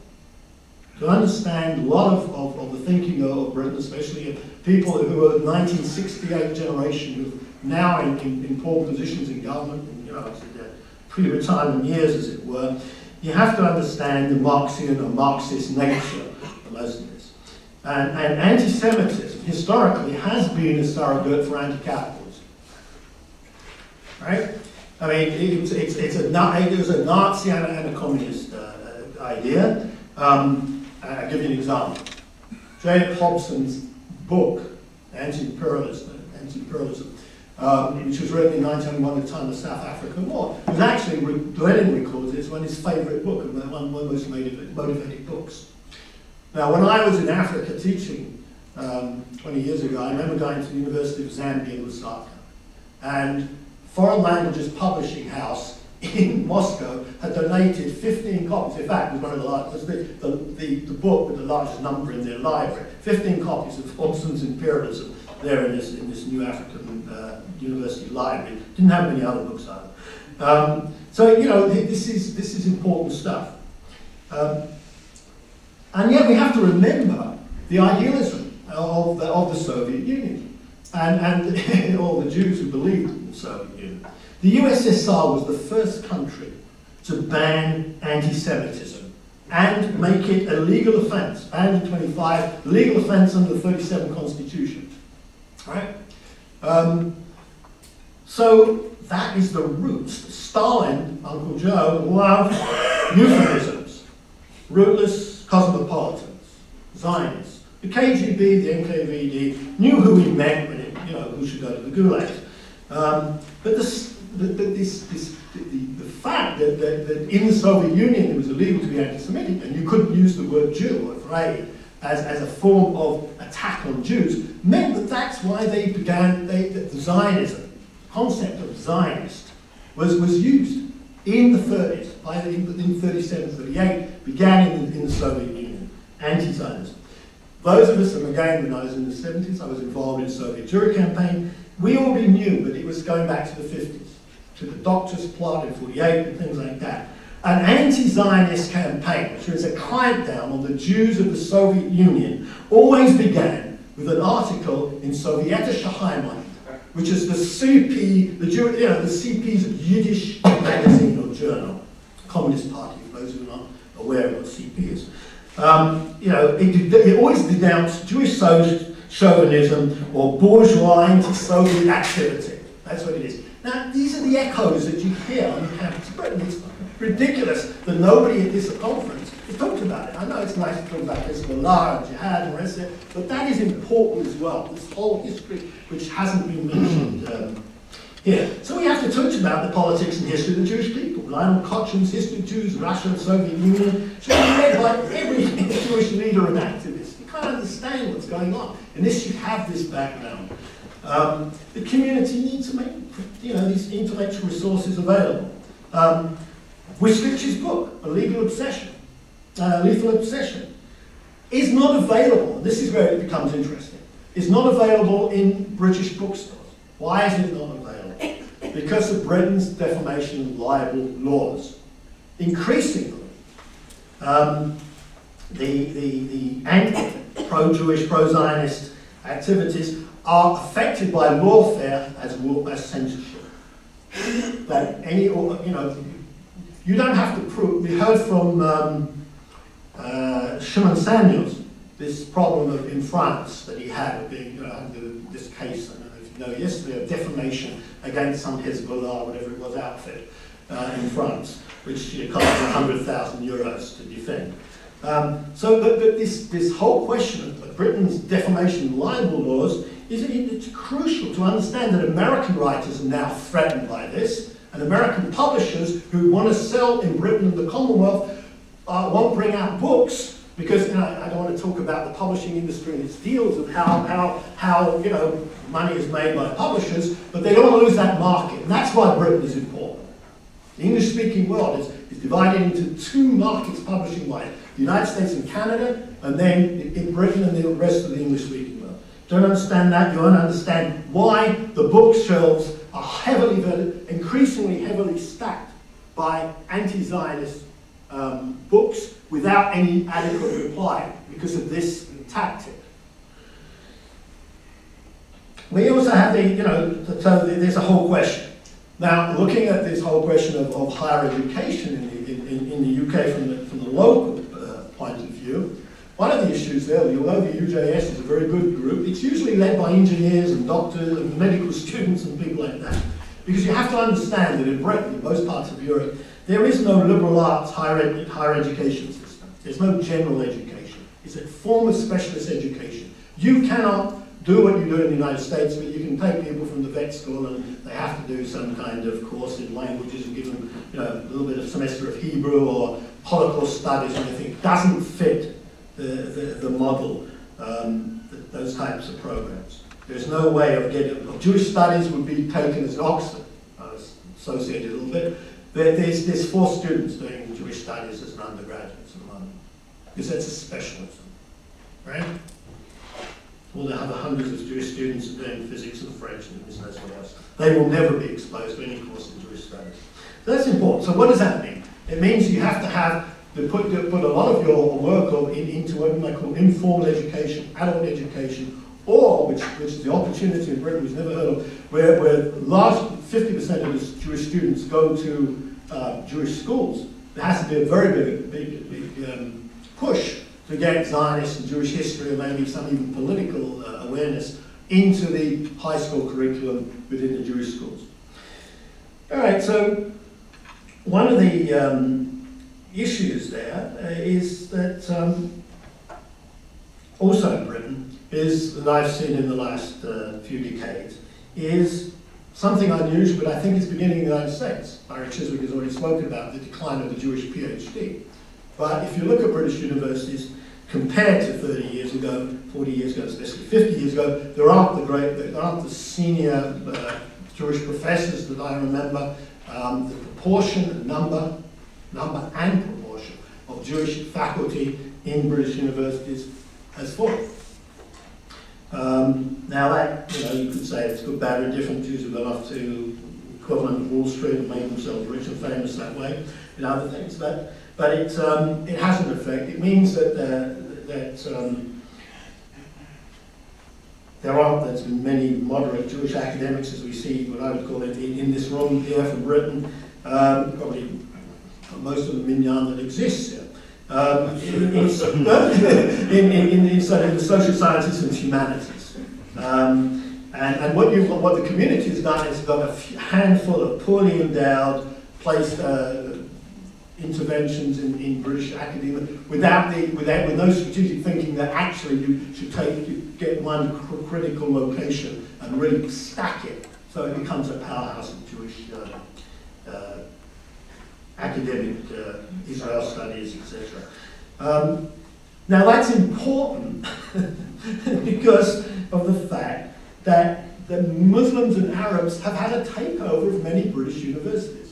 To understand a lot of, of, of the thinking of Britain, especially people who are 1968 generation who are now in, in, poor positions in government, and, you know, pre-retirement years, as it were, you have to understand the Marxian or Marxist nature of this. And, and anti-Semitism, historically, has been a surrogate for anti-capitalism. Right? I mean, it's, it's, it's a, it was a Nazi and a, and a communist uh, uh, idea. Um, I'll give you an example. J.A. Hobson's book, Anti-Imperialism, Anti-Imperialism um, which was written in 1901 at the time of the South African War, was actually, Lenin records it's one of his favourite book, and one of the most motivated, books. Now, when I was in Africa teaching um, 20 years ago, I remember going to the University of Zambia Lusaka, and Foreign Languages Publishing House in Moscow had donated 15 copies. In fact, it was one of the largest, the, the, the, the book with the largest number in their library, 15 copies of Hobson's Imperialism there in this, in this new African uh, university library. Didn't have many other books either. Um, so, you know, this is, this is important stuff. Um, and yet we have to remember the idealism of the, of the Soviet Union and, and all the Jews who believed in the Soviet Union. The USSR was the first country to ban anti-Semitism and make it a legal offence, banned in 25, legal offence under the 37 Constitution. Right? Um, so that is the roots. Stalin, Uncle Joe, loved euphemisms, rootless cosmopolitans, Zionists. The KGB, the NKVD knew who he meant when it, you know, who should go to the gulags. Um, but this, the, the, this, this, the, the fact that, that, that in the Soviet Union it was illegal to be anti-Semitic and you couldn't use the word Jew or Evray as, as a form of attack on Jews meant that that's why they began, they, the Zionism, concept of Zionist, was, was used in the 30s, by the, in 37, 38, began in, in the Soviet Union, anti-Zionism. Those of us, and again, when I was in the 70s, I was involved in the Soviet Jewry campaign, we already knew that it was going back to the 50s, to the Doctors Plot in 48 and things like that. An anti-Zionist campaign, which was a clampdown on the Jews of the Soviet Union, always began with an article in Sovetish Heymland, which is the CP, the, Jew, you know, the CP's Yiddish magazine or journal, Communist Party, for those who are not aware of what CP is. Um, you know, it, it always denounced Jewish chauvinism or bourgeois anti-Soviet activity. That's what it is. Now, these are the echoes that you hear on campus Britain. It's ridiculous that nobody at this conference has talked about it. I know it's nice to talk about Hezbollah and jihad and the rest of it, but that is important as well, this whole history which hasn't been mentioned um, here. So we have to touch about the politics and history of the Jewish people. Lionel Kochan, History of Jews, Russia and Soviet Union should be read by every Jewish leader and activist. You can't understand what's going on unless you have this background. Um, the community needs to make you know, these intellectual resources available. Um, Wistrich's book, A Legal Obsession, uh, Lethal Obsession, is not available, this is where it becomes interesting, is not available in British bookstores. Why is it not available? Because of Britain's defamation and libel laws. Increasingly, um, the, the, the pro-Jewish, pro-Zionist activities are affected by lawfare as, as censorship. That any, you know, you don't have to prove, we heard from um, uh, Shimon Samuels, this problem of, in France that he had of being, you know, under this case, I know yesterday, of defamation against some Hezbollah, whatever it was, outfit uh, in France, which you know, cost 100,000 euros to defend. Um, so, but, but this, this whole question of Britain's defamation libel laws is it, it's crucial to understand that American writers are now threatened by this, and American publishers who want to sell in Britain and the Commonwealth uh, won't bring out books because you know, I don't want to talk about the publishing industry and its deals of how, how, how you know, money is made by publishers, but they don't want to lose that market, and that's why Britain is important. The English-speaking world is, is divided into two markets publishing-wise, the United States and Canada, and then in Britain and the rest of the English-speaking world. Don't understand that, you won't understand why the bookshelves are heavily, increasingly heavily stacked by anti-Zionist um, books without any adequate reply because of this tactic. We also have the, you know, so there's a whole question. Now, looking at this whole question of, of higher education in the, in, in the UK from the, from the local uh, point of view, one of the issues there, although the UJS is a very good group, it's usually led by engineers and doctors and medical students and people like that. Because you have to understand that in Britain, in most parts of Europe, there is no liberal arts higher, ed higher education. There's no general education. It's a form of specialist education. You cannot do what you do in the United States, but you can take people from the vet school and they have to do some kind of course in languages and give them you know, a little bit of semester of Hebrew or Holocaust studies or anything. It doesn't fit the, the, the model, um, those types of programs. There's no way of getting, Jewish studies would be taken as an Oxford, uh, associated a little bit, there's, there's four students doing Jewish studies as an undergraduate because that's a specialism, right? Well, they have hundreds of Jewish students doing physics and French and business and else. They will never be exposed to any course in Jewish studies. So that's important. So what does that mean? It means you have to have to put, to put a lot of your work in, into what I call informal education, adult education, or, which, which is the opportunity in Britain we've never heard of, where, where large 50% of the Jewish students go to uh, Jewish schools. There has to be a very big, big, big um, push to get Zionist and Jewish history and maybe some even political uh, awareness into the high school curriculum within the Jewish schools. All right, so one of the um, issues there uh, is that um, also in Britain is, that I've seen in the last uh, few decades, is something unusual, but I think it's beginning in the United States. Barry Chiswick has already spoken about the decline of the Jewish PhD. But if you look at British universities, compared to 30 years ago, 40 years ago, especially 50 years ago, there aren't the great, there aren't the senior uh, Jewish professors that I remember. Um, the proportion, number, number and proportion of Jewish faculty in British universities has fallen. Um, now that, you know, you could say it's good, bad, or different. Jews have off to equivalent of Wall Street and made themselves rich and famous that way, and other things. But but it um, it has an effect. It means that uh, that um, there aren't been many moderate Jewish academics as we see what I would call it in, in this room here from Britain. Um, probably most of the minyan that exists here. Um, in, in, in, in, the social sciences and humanities. Um, and, and what, you, what the community has done is got a handful of poorly endowed place uh, interventions in, in British academia without the without with no strategic thinking that actually you should take you get one cr critical location and really stack it so it becomes a powerhouse of Jewish uh, uh, academic uh, Israel studies, etc. Um, now that's important because of the fact that the Muslims and Arabs have had a takeover of many British universities.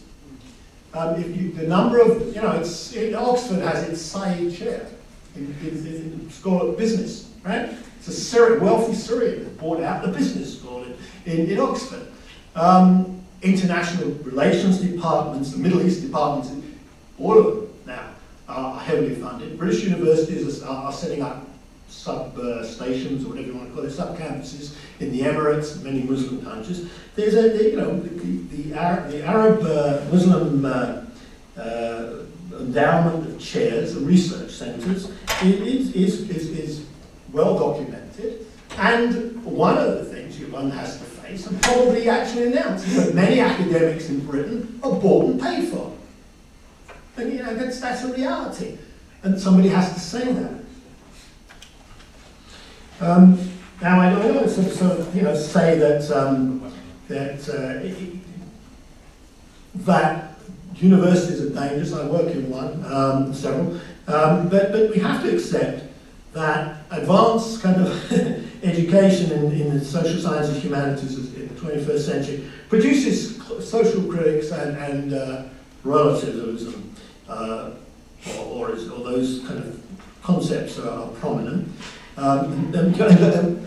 Um, if you, the number of, you know, it's, it, Oxford has its Said chair in, in, in, School of Business, right? It's a Syrian, wealthy Syrian that bought out the business school in, in, in Oxford. Um, international relations departments, the Middle East departments, all of them now are heavily funded. British universities are, are setting up sub-stations, uh, or whatever you want to call it, sub-campuses in the Emirates, many Muslim countries. There's a, you know, the, the, the Arab, the Arab uh, Muslim uh, uh endowment of chairs research centres i- is, is, is, is well documented. And one of the things one has to face, and probably actually announced, that many academics in Britain are bought and paid for. And you know, that's, that's a reality. And somebody has to say that. Um, now, I to sort of, you know, say that, um, that, uh, that universities are dangerous. I work in one, um, several. Um, but, but we have to accept that advanced kind of education in, in the social sciences, and humanities in the 21st century produces social critics and, and uh, relativism, uh, or, or, is, or those kind of concepts are, are prominent. Um,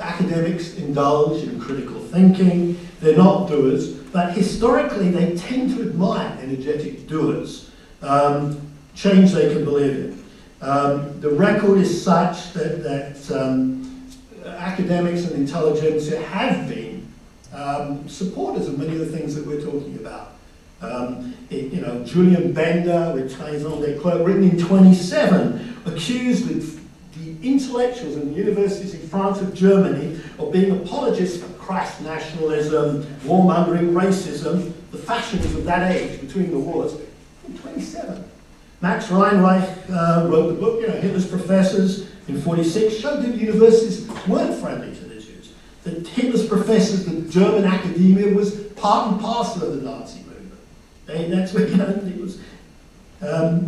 academics indulge in critical thinking. They're not doers, but historically they tend to admire energetic doers, um, change they can believe in. Um, the record is such that, that um, academics and intelligentsia have been um, supporters of many of the things that we're talking about. Um, it, you know, Julien Benda, with Trahison des Clercs, written in 27, accused the intellectuals in the universities in France and Germany of being apologists for crass nationalism, warmongering, racism, the fashions of that age between the wars, in 27. Max Weinreich uh, wrote the book, you know, Hitler's Professors in 46, showed that universities weren't friendly to the Jews. That Hitler's professors, the German academia, was part and parcel of the Nazi movement. They, that's you know, it was. Um,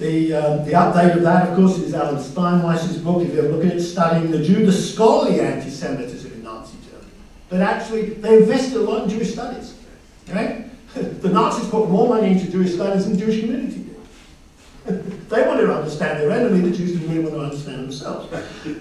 the, um, the update of that, of course, is Alan Steinweis's book, if you ever look at studying the the scholarly anti-Semitism in Nazi Germany. But actually, they invested a lot in Jewish studies. Right? the Nazis put more money into Jewish studies than the Jewish community did. they wanted to understand their enemy, the Jews didn't really want to understand themselves.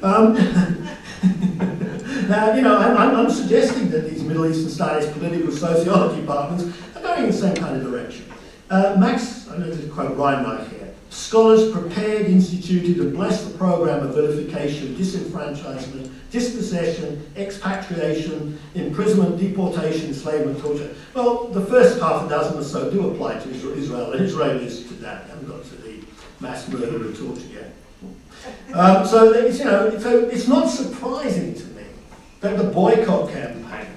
Um, now, you know, I'm, I'm, I'm suggesting that these Middle Eastern studies, political sociology departments are going in the same kind of direction. Uh, Max, I'm going to quote Weinreich here, scholars prepared, instituted, and blessed the program of vilification, disenfranchisement, dispossession, expatriation, imprisonment, deportation, enslavement, torture. Well, the first half a dozen or so do apply to Israel, and Israelis to that. haven't got to the mass murder and torture yet. Um, so, it's, you know, so it's not surprising to me that the boycott campaign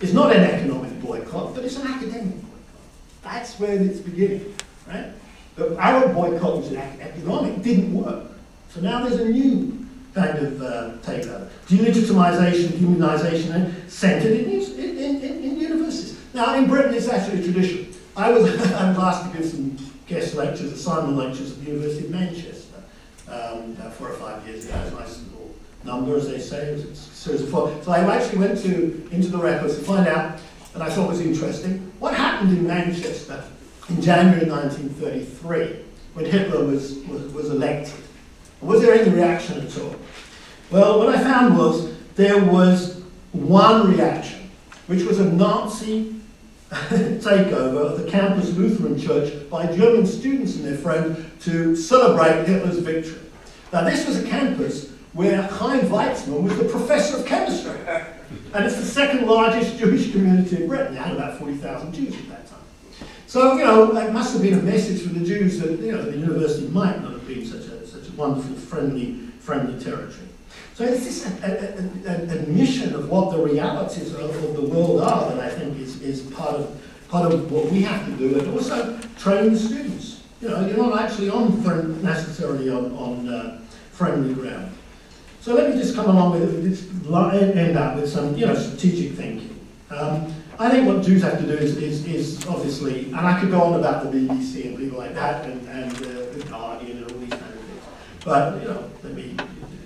is not an economic boycott, but it's an academic boycott. That's where it's beginning, right? The Arab boycott was economic, didn't work. So now there's a new kind of uh, takeover. Delegitimization, demonization, centered in, in, in, in, universities. Now, in Britain, it's actually a tradition. I was, I asked to give some guest lectures, assignment lectures at the University of Manchester um, about four or five years ago. It was a nice number, as they say. It was a series of four. So I actually went to into the records to find out, and I thought was interesting, what happened in Manchester in January 1933 when Hitler was, was, was elected. Was there any reaction at all? Well, what I found was there was one reaction, which was a Nazi takeover of the campus Lutheran church by German students and their friends to celebrate Hitler's victory. Now, this was a campus where Chaim Weizmann was the professor of chemistry. And it's the second largest Jewish community in Britain. They had about 40,000 Jews at that. So, you know, it must have been a message for the Jews that, you know, the university might not have been such a, such a wonderful, friendly, friendly territory. So it's this admission of what the realities of, of, the world are that I think is, is part, of, part of what we have to do, and also train the students. You know, you're not actually on friend, necessarily on, on uh, friendly ground. So let me just come along with this, end up with some, you know, strategic thinking. Um, I think what Jews have to do is, is, is, obviously, and I could go on about the BBC and people like that, and, and uh, the Guardian and all these kind of things. But, you know, let me,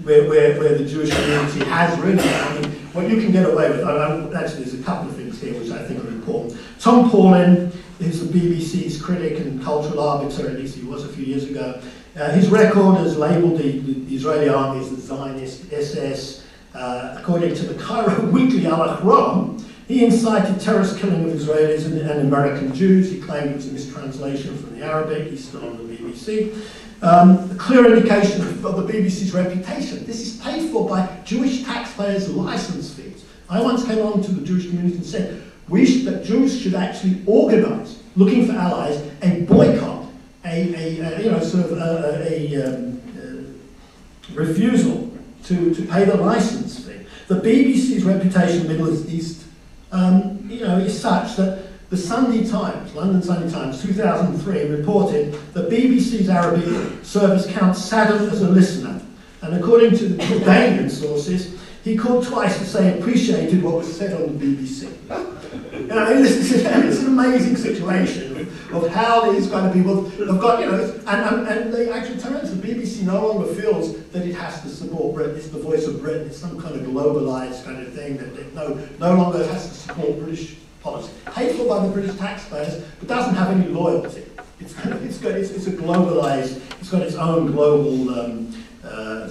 where, where, where the Jewish community has really, I mean, what you can get away with, I, I, actually there's a couple of things here which I think are important. Tom Paulin is the BBC's critic and cultural arbiter, at least he was a few years ago. Uh, his record has labelled the, the, Israeli army as the Zionist SS. Uh, according to the Cairo Weekly Al-Ahram, he incited terrorist killing of Israelis and, and, American Jews. He claimed it was a mistranslation from the Arabic. He's still on the BBC. Um, a clear indication of, the BBC's reputation. This is paid for by Jewish taxpayers' license fees. I once came on to the Jewish community and said we should, that Jews should actually organise, looking for allies, a boycott a, a, a, you know, sort of a, a, a um, uh, refusal to, to pay the license fee. The BBC's reputation in the Middle East, um, you know, is such that the Sunday Times, London Sunday Times, 2003, reported that BBC's Arabic service counts Saddam as a listener. And according to the Jordanian sources, he called twice to say appreciated what was said on the BBC. You know, I this is it's an amazing situation of, how these kind of people have got, you know, and, and, and they actually turns the BBC no longer feels that it has to support Britain. It's the voice of Britain. It's some kind of globalised kind of thing that it no, no longer has to support British policy. Hateful by the British taxpayers, but doesn't have any loyalty. It's, kind of, it's, got, it's, it's a globalised, it's got its own global um, uh,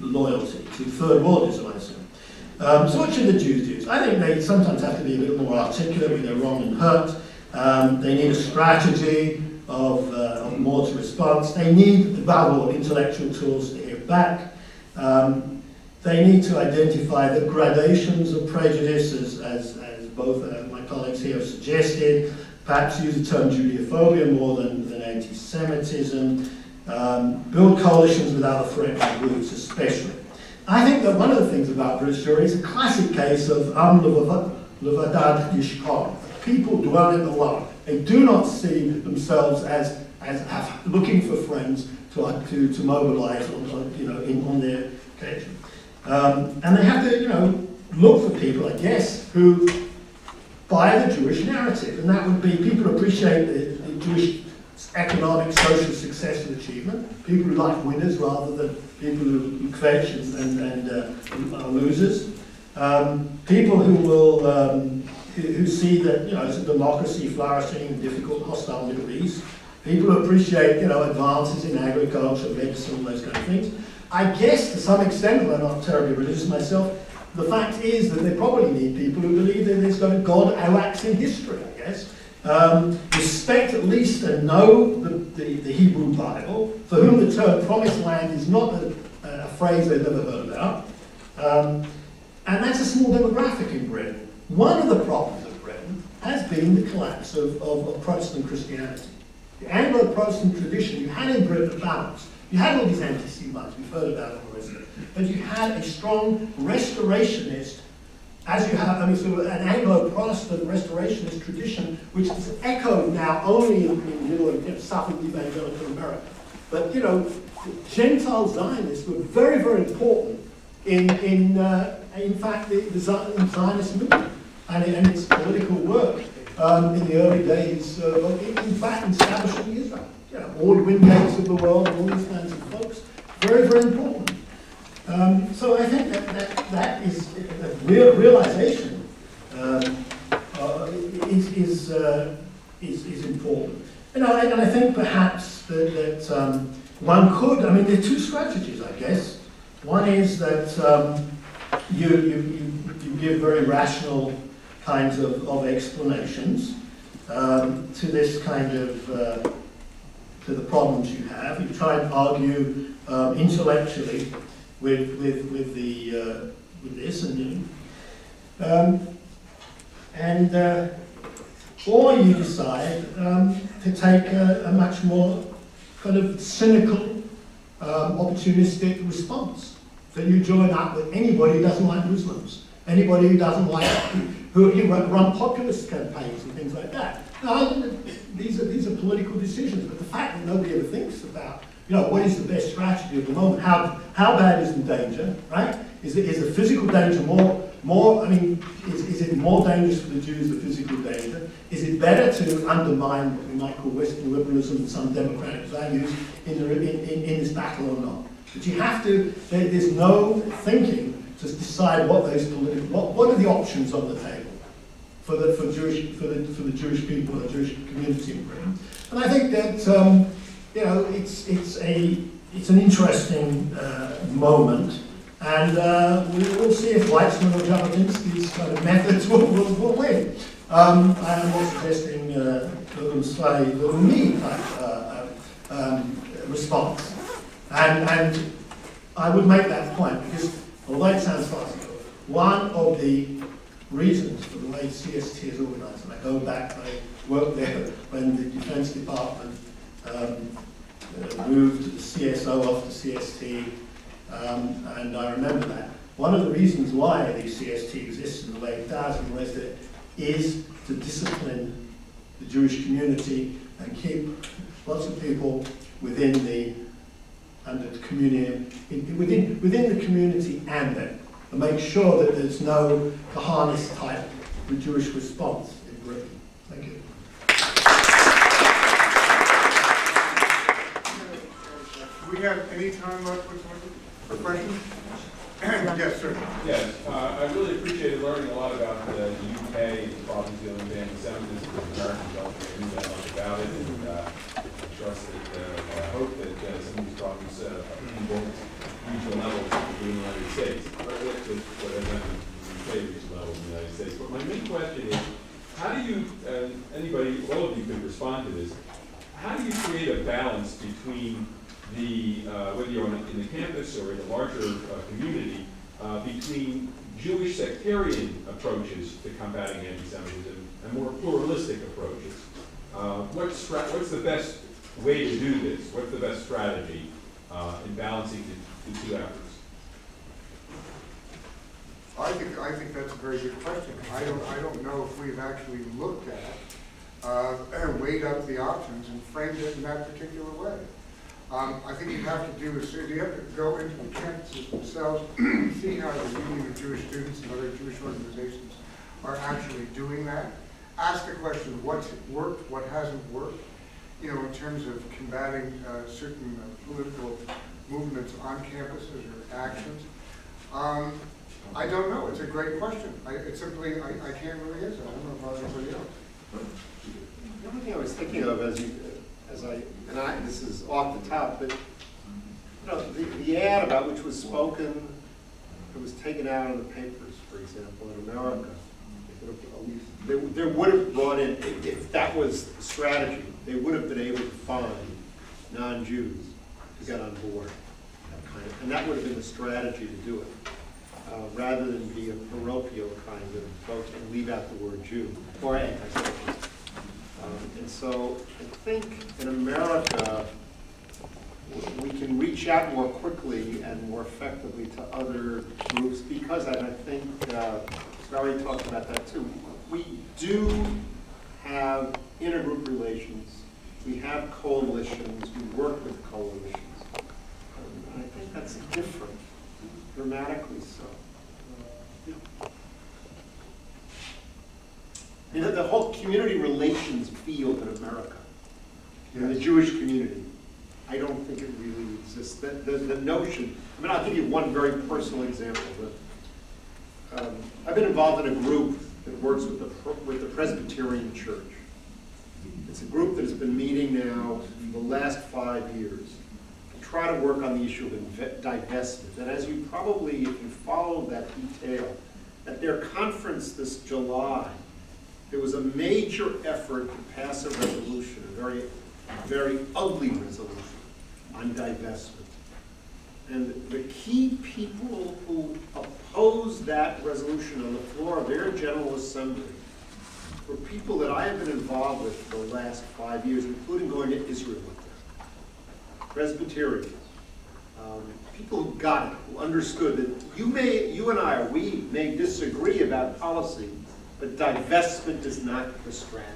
loyalty to third worldism, I assume. Um, so what should the Jews do? I think they sometimes have to be a bit more articulate when they're wrong and hurt. Um, they need a strategy of, uh, of more to response. They need, above all, intellectual tools to hit back. Um, they need to identify the gradations of prejudice, as, as, as both uh, my colleagues here have suggested. Perhaps use the term Judeophobia more than, than anti-Semitism. Um, build coalitions with other threatening groups, especially. I think that one of the things about British is a classic case of Am Levadad Yishkon. People dwell dwelling alone. They do not see themselves as, as, looking for friends to, to, to mobilize on, on, you know, in, on their occasion. Um, and they have to, you know, look for people, I guess, who buy the Jewish narrative. And that would be people appreciate the, the Jewish economic, social success and achievement, people who like winners rather than people who, who kvetch and, and, and uh, are losers, um, people who will um, who, who see that you know democracy flourishing in difficult, hostile Middle East, people appreciate you know advances in agriculture, medicine, those kind of things. I guess to some extent, and I'm not terribly religious myself, the fact is that they probably need people who believe that there's got a God acts in history, I guess. Um, respect at least and know the, the, the Hebrew Bible, for whom the term promised land is not a, a phrase they've never heard about. Um, and that's a small demographic in Britain. One of the problems of Britain has been the collapse of, of, of Protestant Christianity. The Anglo-Protestant tradition, you had in Britain a balance. You had all these anti-Semites, we've heard about it already, but you had a strong restorationist as you have, I mean, sort of an Anglo-Protestant restorationist tradition, which is echoed now only in, in you know, Southern evangelical America. But, you know, Gentile Zionists were very, very important in, in, uh, in fact, the, the Zionist movement and, and its political work um, in the early days, uh, in, in fact, in establishing Israel. You know, all the Wingates of the world, all these kinds of folks, very, very important. Um, so I think that that, that is a real realization um, uh, is is, uh, is is important. You know, and I think perhaps that, that um, one could. I mean, there are two strategies, I guess. One is that um, you, you, you you give very rational kinds of, of explanations um, to this kind of uh, to the problems you have. You try and argue um, intellectually with with with the uh, with this and um, and uh, or you decide um, to take a, a much more kind of cynical, um, opportunistic response. That you join up with anybody who doesn't like Muslims, anybody who doesn't like who you run, run populist campaigns and things like that. Now, these are these are political decisions, but the fact that nobody ever thinks about you know, what is the best strategy at the moment? How, how bad is the danger, right? Is, it, is the physical danger more, more I mean, is, is it more dangerous for the Jews, the physical danger? Is it better to undermine what we might call Western liberalism and some democratic values in, the, in, in, in this battle or not? But you have to, there, there's no thinking to decide what those what, what are the options on the table for the, for Jewish, for the, for the Jewish people, the Jewish community in Britain. And I think that, um, you know, it's, it's, a, it's an interesting uh, moment. And uh, we will see if Weizmann or Jabotinsky's kind of methods will, will, will win. Um, I'm not suggesting uh, a slightly little me type uh, um, response. And, and I would make that point because, although it sounds farcical, one of the reasons for the way CST is organized, and I go back, I worked there when the Defense Department um, uh, moved the CSO off to CST, um, and I remember that. One of the reasons why the CST exists in the way it does and the ways that it is to discipline the Jewish community and keep lots of people within the under the community, in- within, within the community and them, and make sure that there's no Kahanis type Jewish response in Britain. Thank you. Do we have any time left for questions? Yes, sir. Yes, uh, I really appreciated learning a lot about the the UK and problems dealing with anti-Semitism, because Americans don't really that much about it, and uh, I trust that, uh, I hope that uh, some of these problems uh, are people regional level in the United States, or what what I meant in the UK regional level in the United States. But my main question is, how do you, uh, anybody, all of you could respond to this, how do you create a balance between the, uh, whether you're in the campus or in a larger uh, community, uh, between Jewish sectarian approaches to combating anti-Semitism and more pluralistic approaches? Uh, What's, what's the best way to do this? What's the best strategy uh, in balancing the, the two efforts? I think, I think that's a very good question. I don't, I don't know if we've actually looked at, uh, weighed up the options and framed it in that particular way. Um, I think you have to do is, you have to go into the campuses themselves, see how the Union of Jewish Students and other Jewish organizations are actually doing that. Ask the question, what's worked, what hasn't worked, you know, in terms of combating, uh, certain uh, political movements on campuses or actions. Um, I don't know, it's a great question. I, it's simply, I, I can't really answer, I don't know about anybody else. The only thing I was thinking of as you, as I, and I, this is off the top, but, you know, the, the ad about which was spoken, it was taken out in the papers, for example, in America. There, there would have brought in, if, if that was strategy, they would have been able to find non-Jews to get on board, that kind of, and that would have been the strategy to do it, uh, rather than be a parochial kind of approach and leave out the word Jew, or anti-Semitism. Um, And so I think in America, we can reach out more quickly and more effectively to other groups because, and I think uh, Barry talked about that too, we do have intergroup relations, we have coalitions, we work with coalitions. Um, And I think that's different, dramatically so. Know, the whole community relations field in America, in the Jewish community, I don't think it really exists. The, the, the notion, I mean, I'll give you one very personal example. But, um, I've been involved in a group that works with the, with the Presbyterian Church. It's a group that has been meeting now for the last five years to try to work on the issue of divestment. And as you probably, if you follow that detail, at their conference this July, there was a major effort to pass a resolution, a very, very ugly resolution on divestment. And the key people who opposed that resolution on the floor of their General Assembly were people that I have been involved with for the last five years, including going to Israel with them. Presbyterians, um, people who got it, who understood that you may, you and I, we may disagree about policy, but divestment is not the strategy.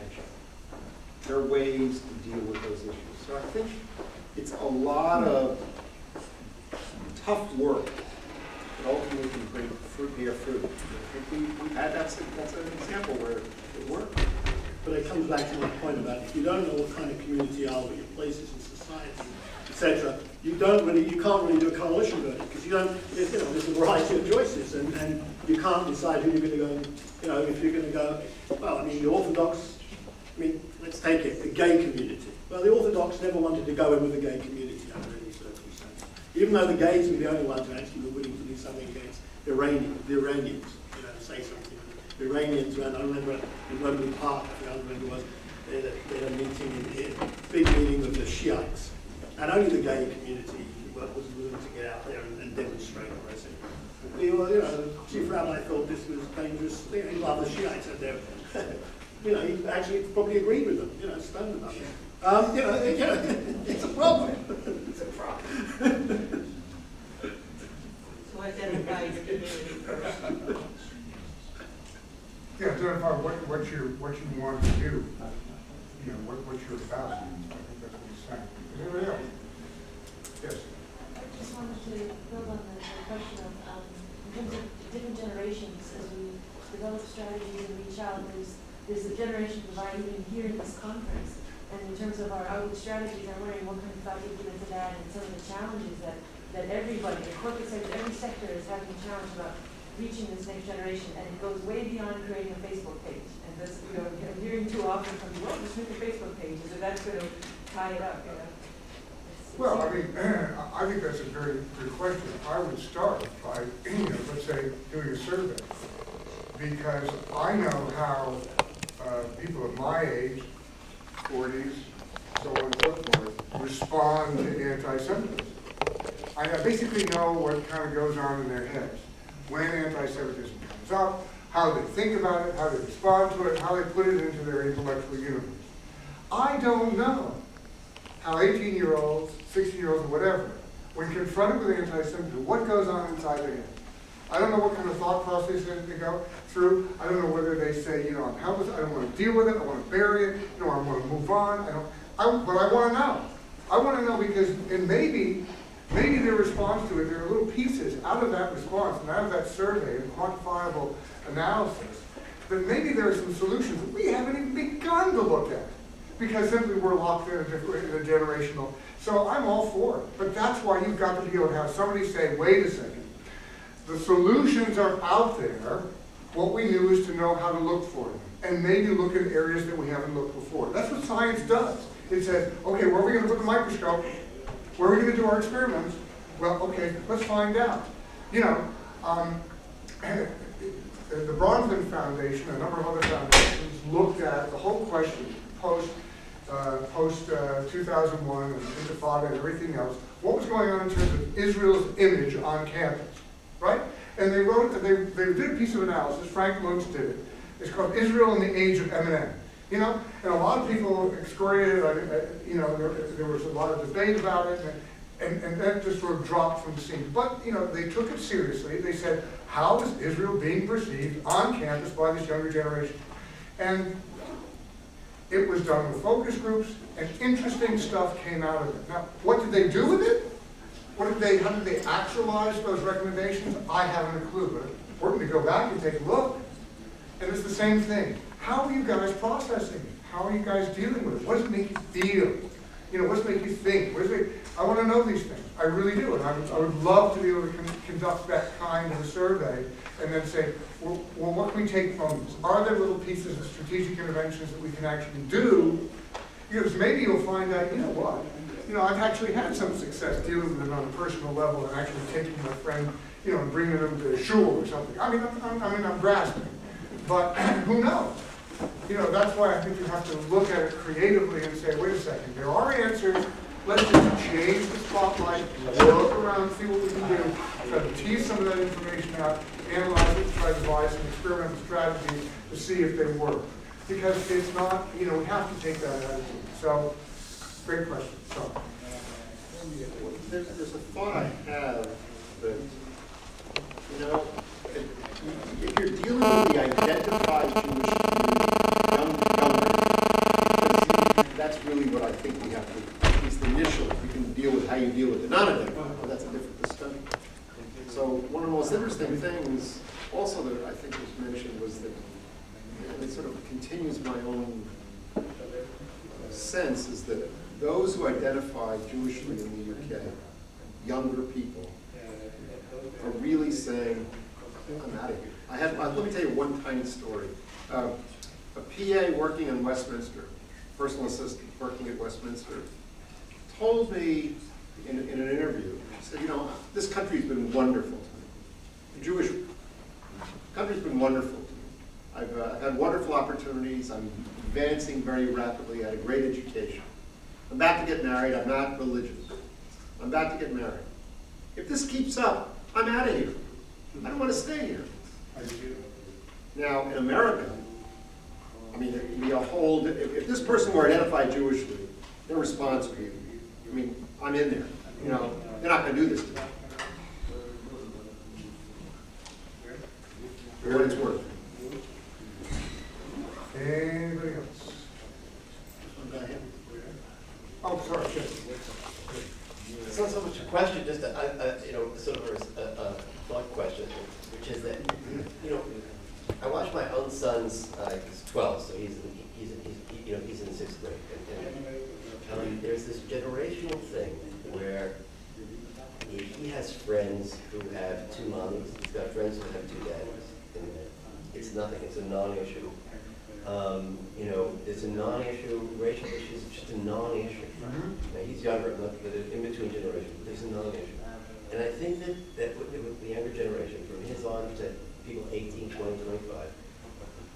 There are ways to deal with those issues. So I think it's a lot of tough work that ultimately can bring fruit, bear fruit. I think we, we had, that's, a- that's an example where it worked. But it comes back to my point about if you don't know what kind of community are, what your places in society, etc., you don't really, you can't really do a coalition building because you don't, there's, you know, there's a variety of choices and, and you can't decide who you're going to go, you know, if you're going to go, well, I mean, the Orthodox, I mean, let's take it, the gay community. Well, the Orthodox never wanted to go in with the gay community under any circumstance. Even though the gays were the only ones who actually were willing to do something against Iranian, the Iranians, you know, say something. The Iranians, when I remember in Wembley Park, I think I remember was, they had a, meeting in here, big meeting with the Shiites. And only the gay community was willing to get out there and, and demonstrate, I said. We you know, the chief rabbi thought this was dangerous, you know, while the Shiites had their, You know, he actually probably agreed with them, you know, stunned about it. Um, you know, you know, it's a problem. It's a problem. To identify your community first. Yeah, identify what, what you, what you want to do, you know, what, what you're about, I think that's what he's saying. Anybody else? Yes. I just wanted to build on the question of, um, in terms of different generations, as we develop strategies and reach out, there's, there's a generation divide even here in this conference. And in terms of our outreach strategies, I'm wondering what kind of thought you put into that and some of the challenges that, that everybody, the corporate sector, every sector is having a challenge about reaching this next generation. And it goes way beyond creating a Facebook page. And that's, you know, I'm hearing too often from, well, just make a Facebook page, so that's going to tie it up, you know? Well, I mean, I think that's a very good question. I would start by, you know, let's say, doing a survey. Because I know how uh, people of my age, forties, so on and so forth, respond to anti-Semitism. I basically know what kind of goes on in their heads when anti-Semitism comes up, how they think about it, how they respond to it, how they put it into their intellectual universe. I don't know how 18-year-olds, 16-year-olds, or whatever, when confronted with anti-Semitism, what goes on inside their head. I don't know what kind of thought process they go through. I don't know whether they say, you know, I'm helpless, I don't want to deal with it, I want to bury it, you know, I want to move on. I don't, I, but I want to know. I want to know because, and maybe, maybe their response to it, there are little pieces out of that response and out of that survey and quantifiable analysis, that maybe there are some solutions that we haven't even begun to look at because simply we're locked in a, in a generational. So I'm all for it, but that's why you've got to be able to have somebody say, wait a second, the solutions are out there. What we do is to know how to look for them and maybe look at areas that we haven't looked before. That's what science does. It says, okay, where are we going to put the microscope? Where are we going to do our experiments? Well, okay, let's find out. You know, um, the Bronfman Foundation, and a number of other foundations, looked at the whole question post uh, post uh, 2001 and Intifada and everything else. What was going on in terms of Israel's image on campus, right? And they wrote, they, they did a piece of analysis. Frank Luntz did it. It's called Israel in the Age of Eminem. You know, and a lot of people excoriated. uh, uh, You know, there, there was a lot of debate about it. And, and, and that just sort of dropped from the scene. But, you know, they took it seriously. They said, how is Israel being perceived on campus by this younger generation? And it was done with focus groups, and interesting stuff came out of it. Now, what did they do with it? What did they, how did they actualize those recommendations? I haven't a clue, but it's important to go back and take a look. And it's the same thing. How are you guys processing it? How are you guys dealing with it? What does it make you feel? You know, what does it make you think? What does it, I want to know these things. I really do. And I would, I would love to be able to con- conduct that kind of a survey and then say, well, well, what can we take from this? Are there little pieces of strategic interventions that we can actually do? Because maybe you'll find out, you know what? You know, I've actually had some success dealing with it on a personal level and actually taking my friend, you know, and bringing them to a shul or something. I mean, I'm, I'm, I mean, I'm grasping. But who knows? You know, that's why I think you have to look at it creatively and say, wait a second, there are answers. Let's just change the spotlight, look around, see what we can do, try to tease some of that information out, analyze it, try to devise some experimental strategies to see if they work. Because it's not, you know, we have to take that attitude. So, great question. So, There's, there's a thought I have that, you know, if you're dealing with the identified Jewish young, younger, that's really what I think we have to, at least initially, we can deal with how you deal with the non-identified, well, that's a different discussion. So one of the interesting things also that I think was mentioned was that, it sort of continues my own sense, is that those who identify Jewishly in the UK, younger people, are really saying, I'm out of here. I have, uh, let me tell you one tiny story. Uh, A PA working in Westminster, personal assistant working at Westminster, told me in, in an interview, said, you know, this country's been wonderful Jewish country's been wonderful to me. I've uh, had wonderful opportunities, I'm advancing very rapidly, I had a great education. I'm about to get married, I'm not religious. I'm about to get married. If this keeps up, I'm out of here. I don't want to stay here. Now, in America, I mean, it be a whole, if, if this person were identified Jewishly, their response would be, I mean, I'm in there, you know, they're not gonna do this to me. For what it's worth. Anybody else? Oh, sorry, yes. It's not so much a question, just a, a, a, you know, sort of a, a, a thought question, which is that, you know, I watch my own son's, uh, he's twelve, so he's, in- he's, in- he's, he- you know, he's in sixth grade. And, and, um, there's this generational thing where he, he has friends who have two mommies, he's got friends who have two daddies. And it's nothing, it's a non-issue. Um, you know, it's a non-issue, racial issues, it's just a non-issue. Mm-hmm. Now, he's younger, not, but in between generations, but there's a non-issue. And I think that, that with, with the younger generation, from his on to people 18, 20, 25,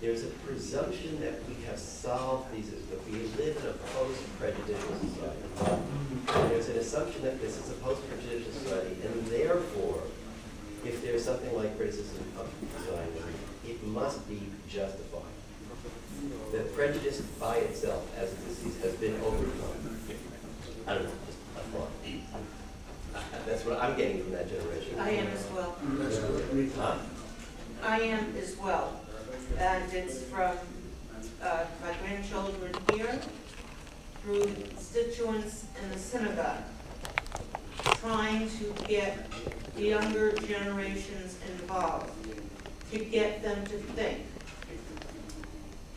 there's a presumption that we have solved these issues, that we live in a post-prejudicial society. And there's an assumption that this is a post-prejudicial society, and therefore, if there's something like racism um, of Zionism, it must be justified. That prejudice by itself as a disease has been overcome. I don't know, just a thought. Uh, That's what I'm getting from that generation. I am as well. Huh? I am as well. And it's from uh, my grandchildren here through the constituents in the synagogue, trying to get the younger generations involved, to get them to think.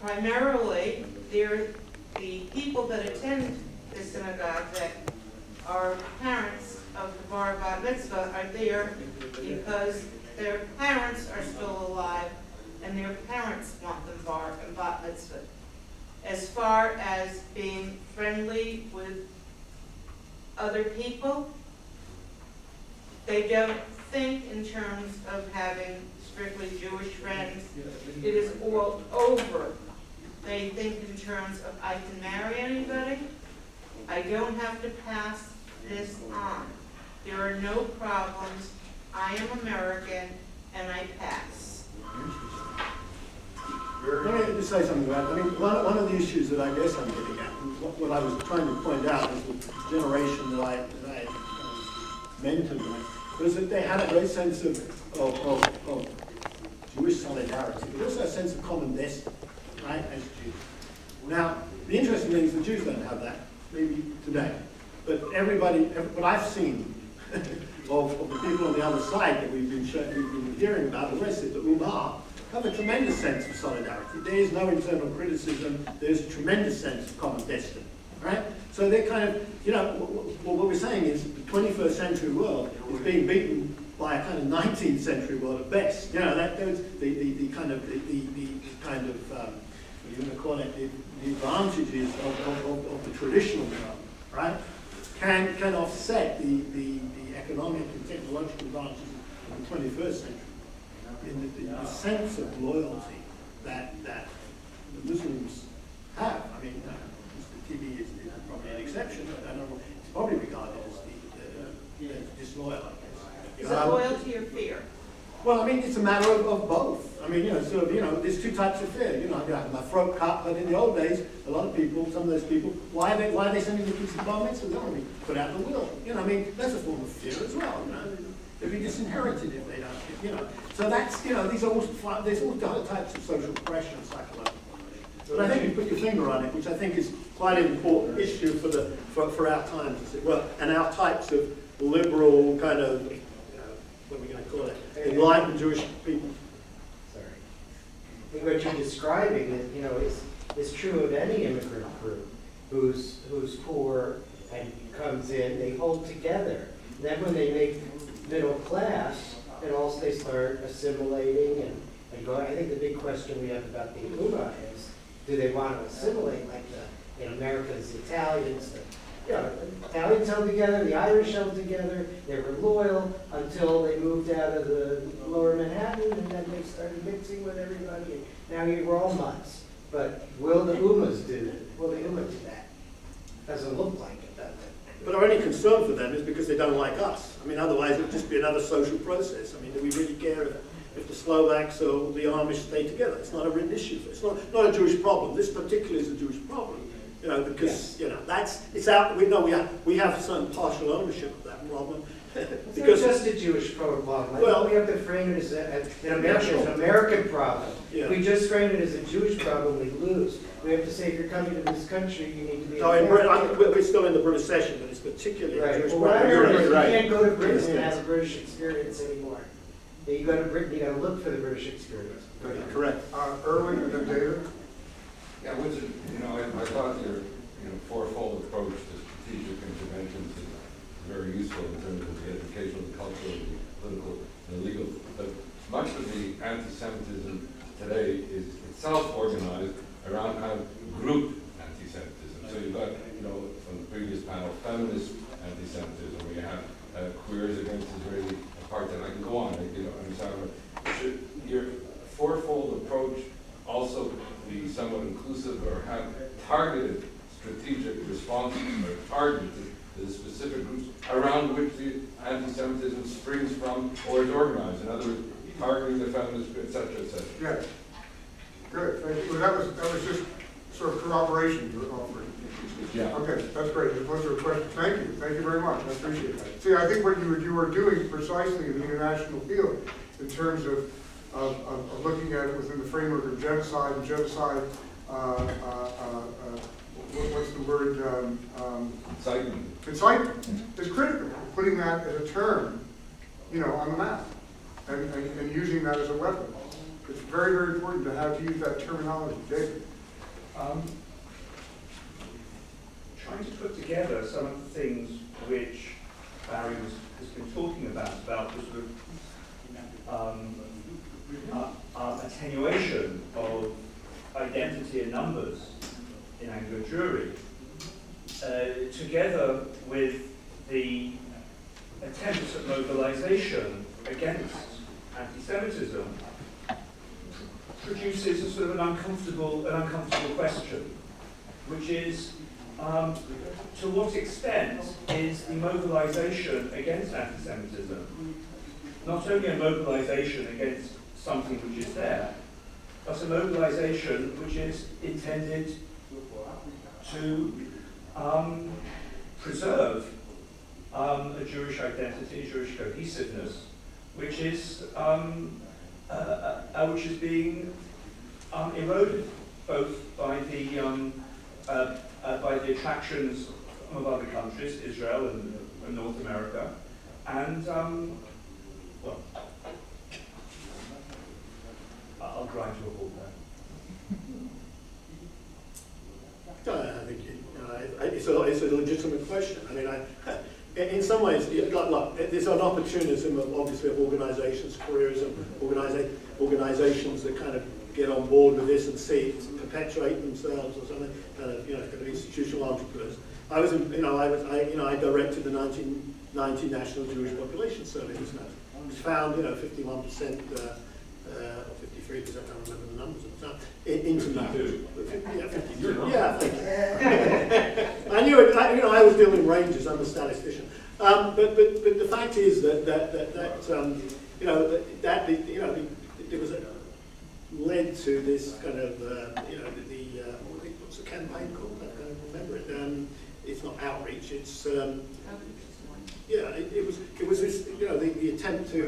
Primarily, they're the people that attend the synagogue that are parents of the bar bat mitzvah are there because their parents are still alive and their parents want them bar and bat mitzvah. As far as being friendly with other people, they don't think in terms of having strictly Jewish friends. It is all over. They think in terms of I can marry anybody, I don't have to pass this on. There are no problems, I am American, and I pass. Let me just say something about, I mean, one, one of the issues that I guess I'm getting at, what, what I was trying to point out is the generation that I, that I mentored, right, was that they had a great sense of, of, of, of Jewish solidarity, but also a sense of common destiny, right, as Jews. Now, the interesting thing is the Jews don't have that, maybe today, but everybody, every- what I've seen of, of the people on the other side that we've been, we've been hearing about, the rest of the Ummah, have a tremendous sense of solidarity. There is no internal criticism. There's a tremendous sense of common destiny, right? So they're kind of, you know, w- w- what we're saying is the 21st century world is being beaten by a kind of 19th century world at best. You know, that there's the, the, the kind of, the, the, the kind of, um, you going to call it, the, the advantages of, of, of, of the traditional world, right? Can, can offset the, the, the economic and technological advantages of the 21st century in the, the, sense of loyalty that, that the Muslims have. I mean, uh, Mr. Tibi is, is probably an exception, but I don't know, it's probably regarded as the, disloyal. Is it loyalty or fear? well, I mean, it's a matter of, of both. I mean, you know, sort of, you know, there's two types of fear. You know, I have my throat cut, but in the old days, a lot of people, some of those people, why are they, why are they sending the kids to bar mitzvahs? They want to be put out of the will. You know, I mean, that's a form of fear as well, you know. They'll be disinherited if they don't, you know. So that's, you know, these are all, there's all other types of social pressure and psychological. But I think you put your finger on it, which I think is quite an important issue for the, for, for our times, it and our types of liberal kind of, what are we going to call it, enlightened Jewish people. Sorry. I think what you're describing is, you know, is, is true of any immigrant group who's, who's poor and comes in, they hold together. Then when they make middle class, and also they start assimilating and, and going, I think the big question we have about the Ummah is, do they want to assimilate like the, in America's Italians, the you know, Italians held together, the Irish held together, they were loyal until they moved out of the lower Manhattan, and then they started mixing with everybody, now you- we're all nuts. But will the Umas do that? Will the Ummah do that? Doesn't look like it, does it? But our only concern for them is because they don't like us. I mean, otherwise it would just be another social process. I mean, do we really care if, if the Slovaks or the Amish stay together. It's not a written issue. It's not, not a Jewish problem. This particularly is a Jewish problem. You know, because, you know, that's, it's out, we know we have, we have some partial ownership of that problem. It's Because, just a Jewish problem. I Well- we have to frame it as a, an American, it's an American problem. Yeah. If we just frame it as a Jewish problem, we lose. We have to say, if you're coming to this country, you need to be. no, in Britain, American. I'm- we're we're still in the British session, but it's particularly a Right, Jewish well, what I problem. heard is you can't go to Britain and Yes. have a British experience anymore. You go to Britain, you gotta look for the British experience. Correct. Uh, Erwin and then David? Yeah, which you know, I, I thought your, you know, fourfold approach to strategic interventions is very useful in terms of the educational, the cultural, the political, the legal. But much of the anti-Semitism today is itself organized around kind of group anti-Semitism. So you've got, you know, from the previous panel, feminist anti-Semitism, where you have uh, queers against Israeli apartheid. I can go on, you know, I'm sorry. your fourfold approach also be somewhat inclusive or have targeted strategic responses or targeted to the specific groups around which the anti-Semitism springs from or is organized? In other words, targeting the feminists, et cetera, et cetera. Yes. Good, thank you. Well, that was, that was just sort of corroboration you were offering. Yeah. Okay, that's great. Those are questions. Thank you. Thank you very much. I appreciate that. See, I think what you you were doing precisely in the international field in terms of, of, of of looking at it within the framework of genocide and genocide, uh, uh, uh, uh, what's the word, um, um, Incitement. incitement is critical. Putting that as a term, you know, on the map and, and, and using that as a weapon. It's very, very important to have to use that terminology. David? Um, trying to put together some of the things which Barry was, has been talking about, about the sort of um, uh, uh, attenuation of identity and numbers in Anglo Jewry, uh, together with the attempts at mobilization against anti-Semitism, produces a sort of an uncomfortable, an uncomfortable question, which is, um, to what extent is the mobilization against anti-Semitism not only a mobilization against something which is there, but a mobilization which is intended to um, preserve um, a Jewish identity, Jewish cohesiveness, which is um, uh, uh, uh, which is being um, eroded both by the um, uh, uh, by the attractions of other countries, Israel and, and North America, and um, well, I'll grind you a whole. Uh, I think, I- it's a, it's a legitimate question. I mean, I, in some ways, look, look, there's an opportunism of, obviously, of organizations, careerism, organiza- organizations that kind of get on board with this and see it perpetuate themselves or something, kind of, you know, kind of institutional entrepreneurs. I was, you know, I was, I, you know, I directed the 1990 National Jewish Population Survey, which was found, you know, 51 percent, uh, uh, 53 percent, I don't remember the numbers at the time, in- into Yeah, 52. Yeah, thank you. I knew it, I, you know, I was dealing ranges, I'm a statistician. Um, but, but, but the fact is that, that, that, that um, you know, that, that, you know, it was a, led to this kind of, uh, you know, the, the uh, what's the campaign called? I can't remember it. Um, it's not outreach, it's, um, yeah, it, it was, it was this, you know, the, the attempt to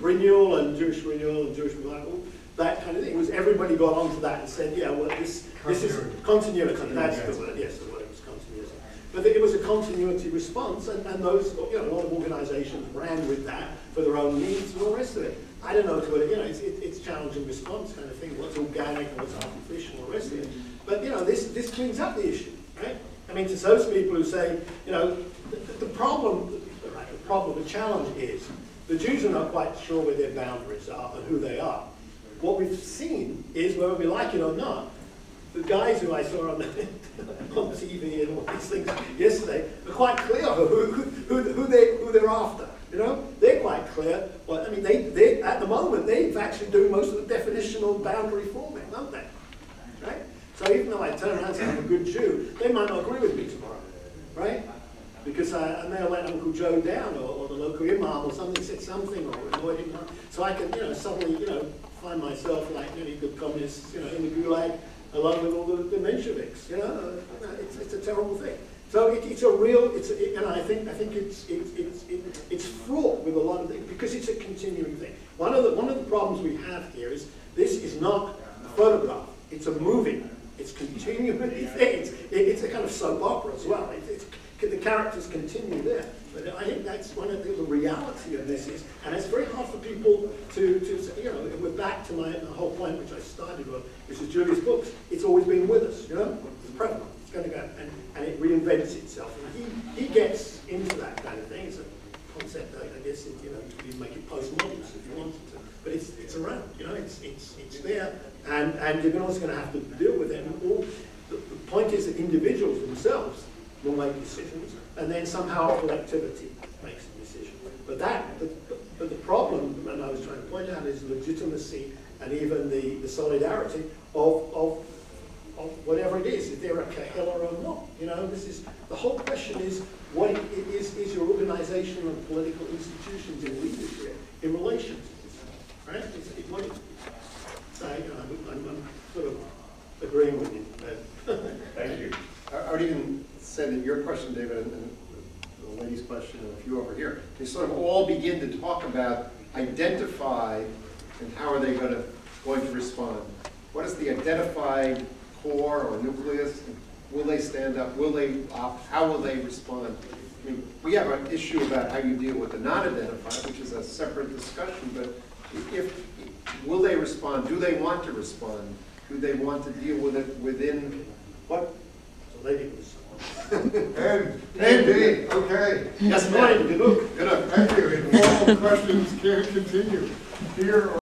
renewal and Jewish renewal and Jewish revival, that kind of thing. It was, everybody got onto that and said, yeah, well, this, this is continuity, that's the word, yes, the word was continuity. But it was a continuity response, and, and those, you know, a lot of organizations ran with that for their own needs and all the rest of it. I don't know, to you know, it's, it, it's challenge and response kind of thing, what's organic and what's artificial and all the rest of it. But, you know, this, this cleans up the issue, right? I mean, to those people who say, you know, the, the problem, right, the problem, the challenge is, the Jews are not quite sure where their boundaries are and who they are. What we've seen is, whether we like it or not, the guys who I saw on, the, on TV and all these things yesterday are quite clear who, who, who, they, who they're after. You know, they're quite clear. I mean, they, they, at the moment, they're actually doing most of the definitional boundary forming, aren't they? Right? So even though I turn around and say I'm a good Jew, they might not agree with me tomorrow, right? Because I, I may have let Uncle Joe down or, or the local imam or something said something or annoyed him. So I can, you know, suddenly, you know, find myself like many good communists, you know, in the gulag along with all the, the Mensheviks. You know, uh, uh, it's, it's a terrible thing. So it, it's a real, it's a, it, and I think I think it's it's it's it, it's fraught with a lot of things because it's a continuing thing. One of the one of the problems we have here is this is not a photograph; it's a movie. It's continuing things. It, it's a kind of soap opera as well. It, it's the characters continue there. But I think that's one of the, the reality of this is, and it's very hard for people to, to you know, we're back to my the whole point which I started with, which is Julius Books. It's always been with us, you know, it's prevalent. It's going to go, and, and it reinvents itself. And he, he gets into that kind of thing. It's a concept, I, I guess, you know, you make it postmodernist if you wanted to. But it's, it's around, you know, it's, it's, it's there, and, and you're always going to have to deal with it. And all, the, the point is that individuals themselves will make decisions, and then somehow collectivity makes a decision. But that, but, but the problem, and I was trying to point out, is legitimacy and even the, the solidarity of, of, of whatever it is, if they're a Kehilla or not. You know, this is, the whole question is, what i- is, is your organization and political institutions in leadership in relation to this, right? It's, it, what, so, you know, I'm, I'm, I'm sort of agreeing with you. Thank you. I I would even say that your question, David, and the lady's question, and a few over here, they sort of all begin to talk about identify and how are they going to, going to respond. What is the identified core or nucleus? Will they stand up? Will they opt? How will they respond? I mean, we have an issue about how you deal with the not-identified, which is a separate discussion, but if, will they respond? Do they want to respond? Do they want to deal with it within what The lady was. N, N, D, okay. Yes, mine, good luck. Thank you. Informal questions can continue here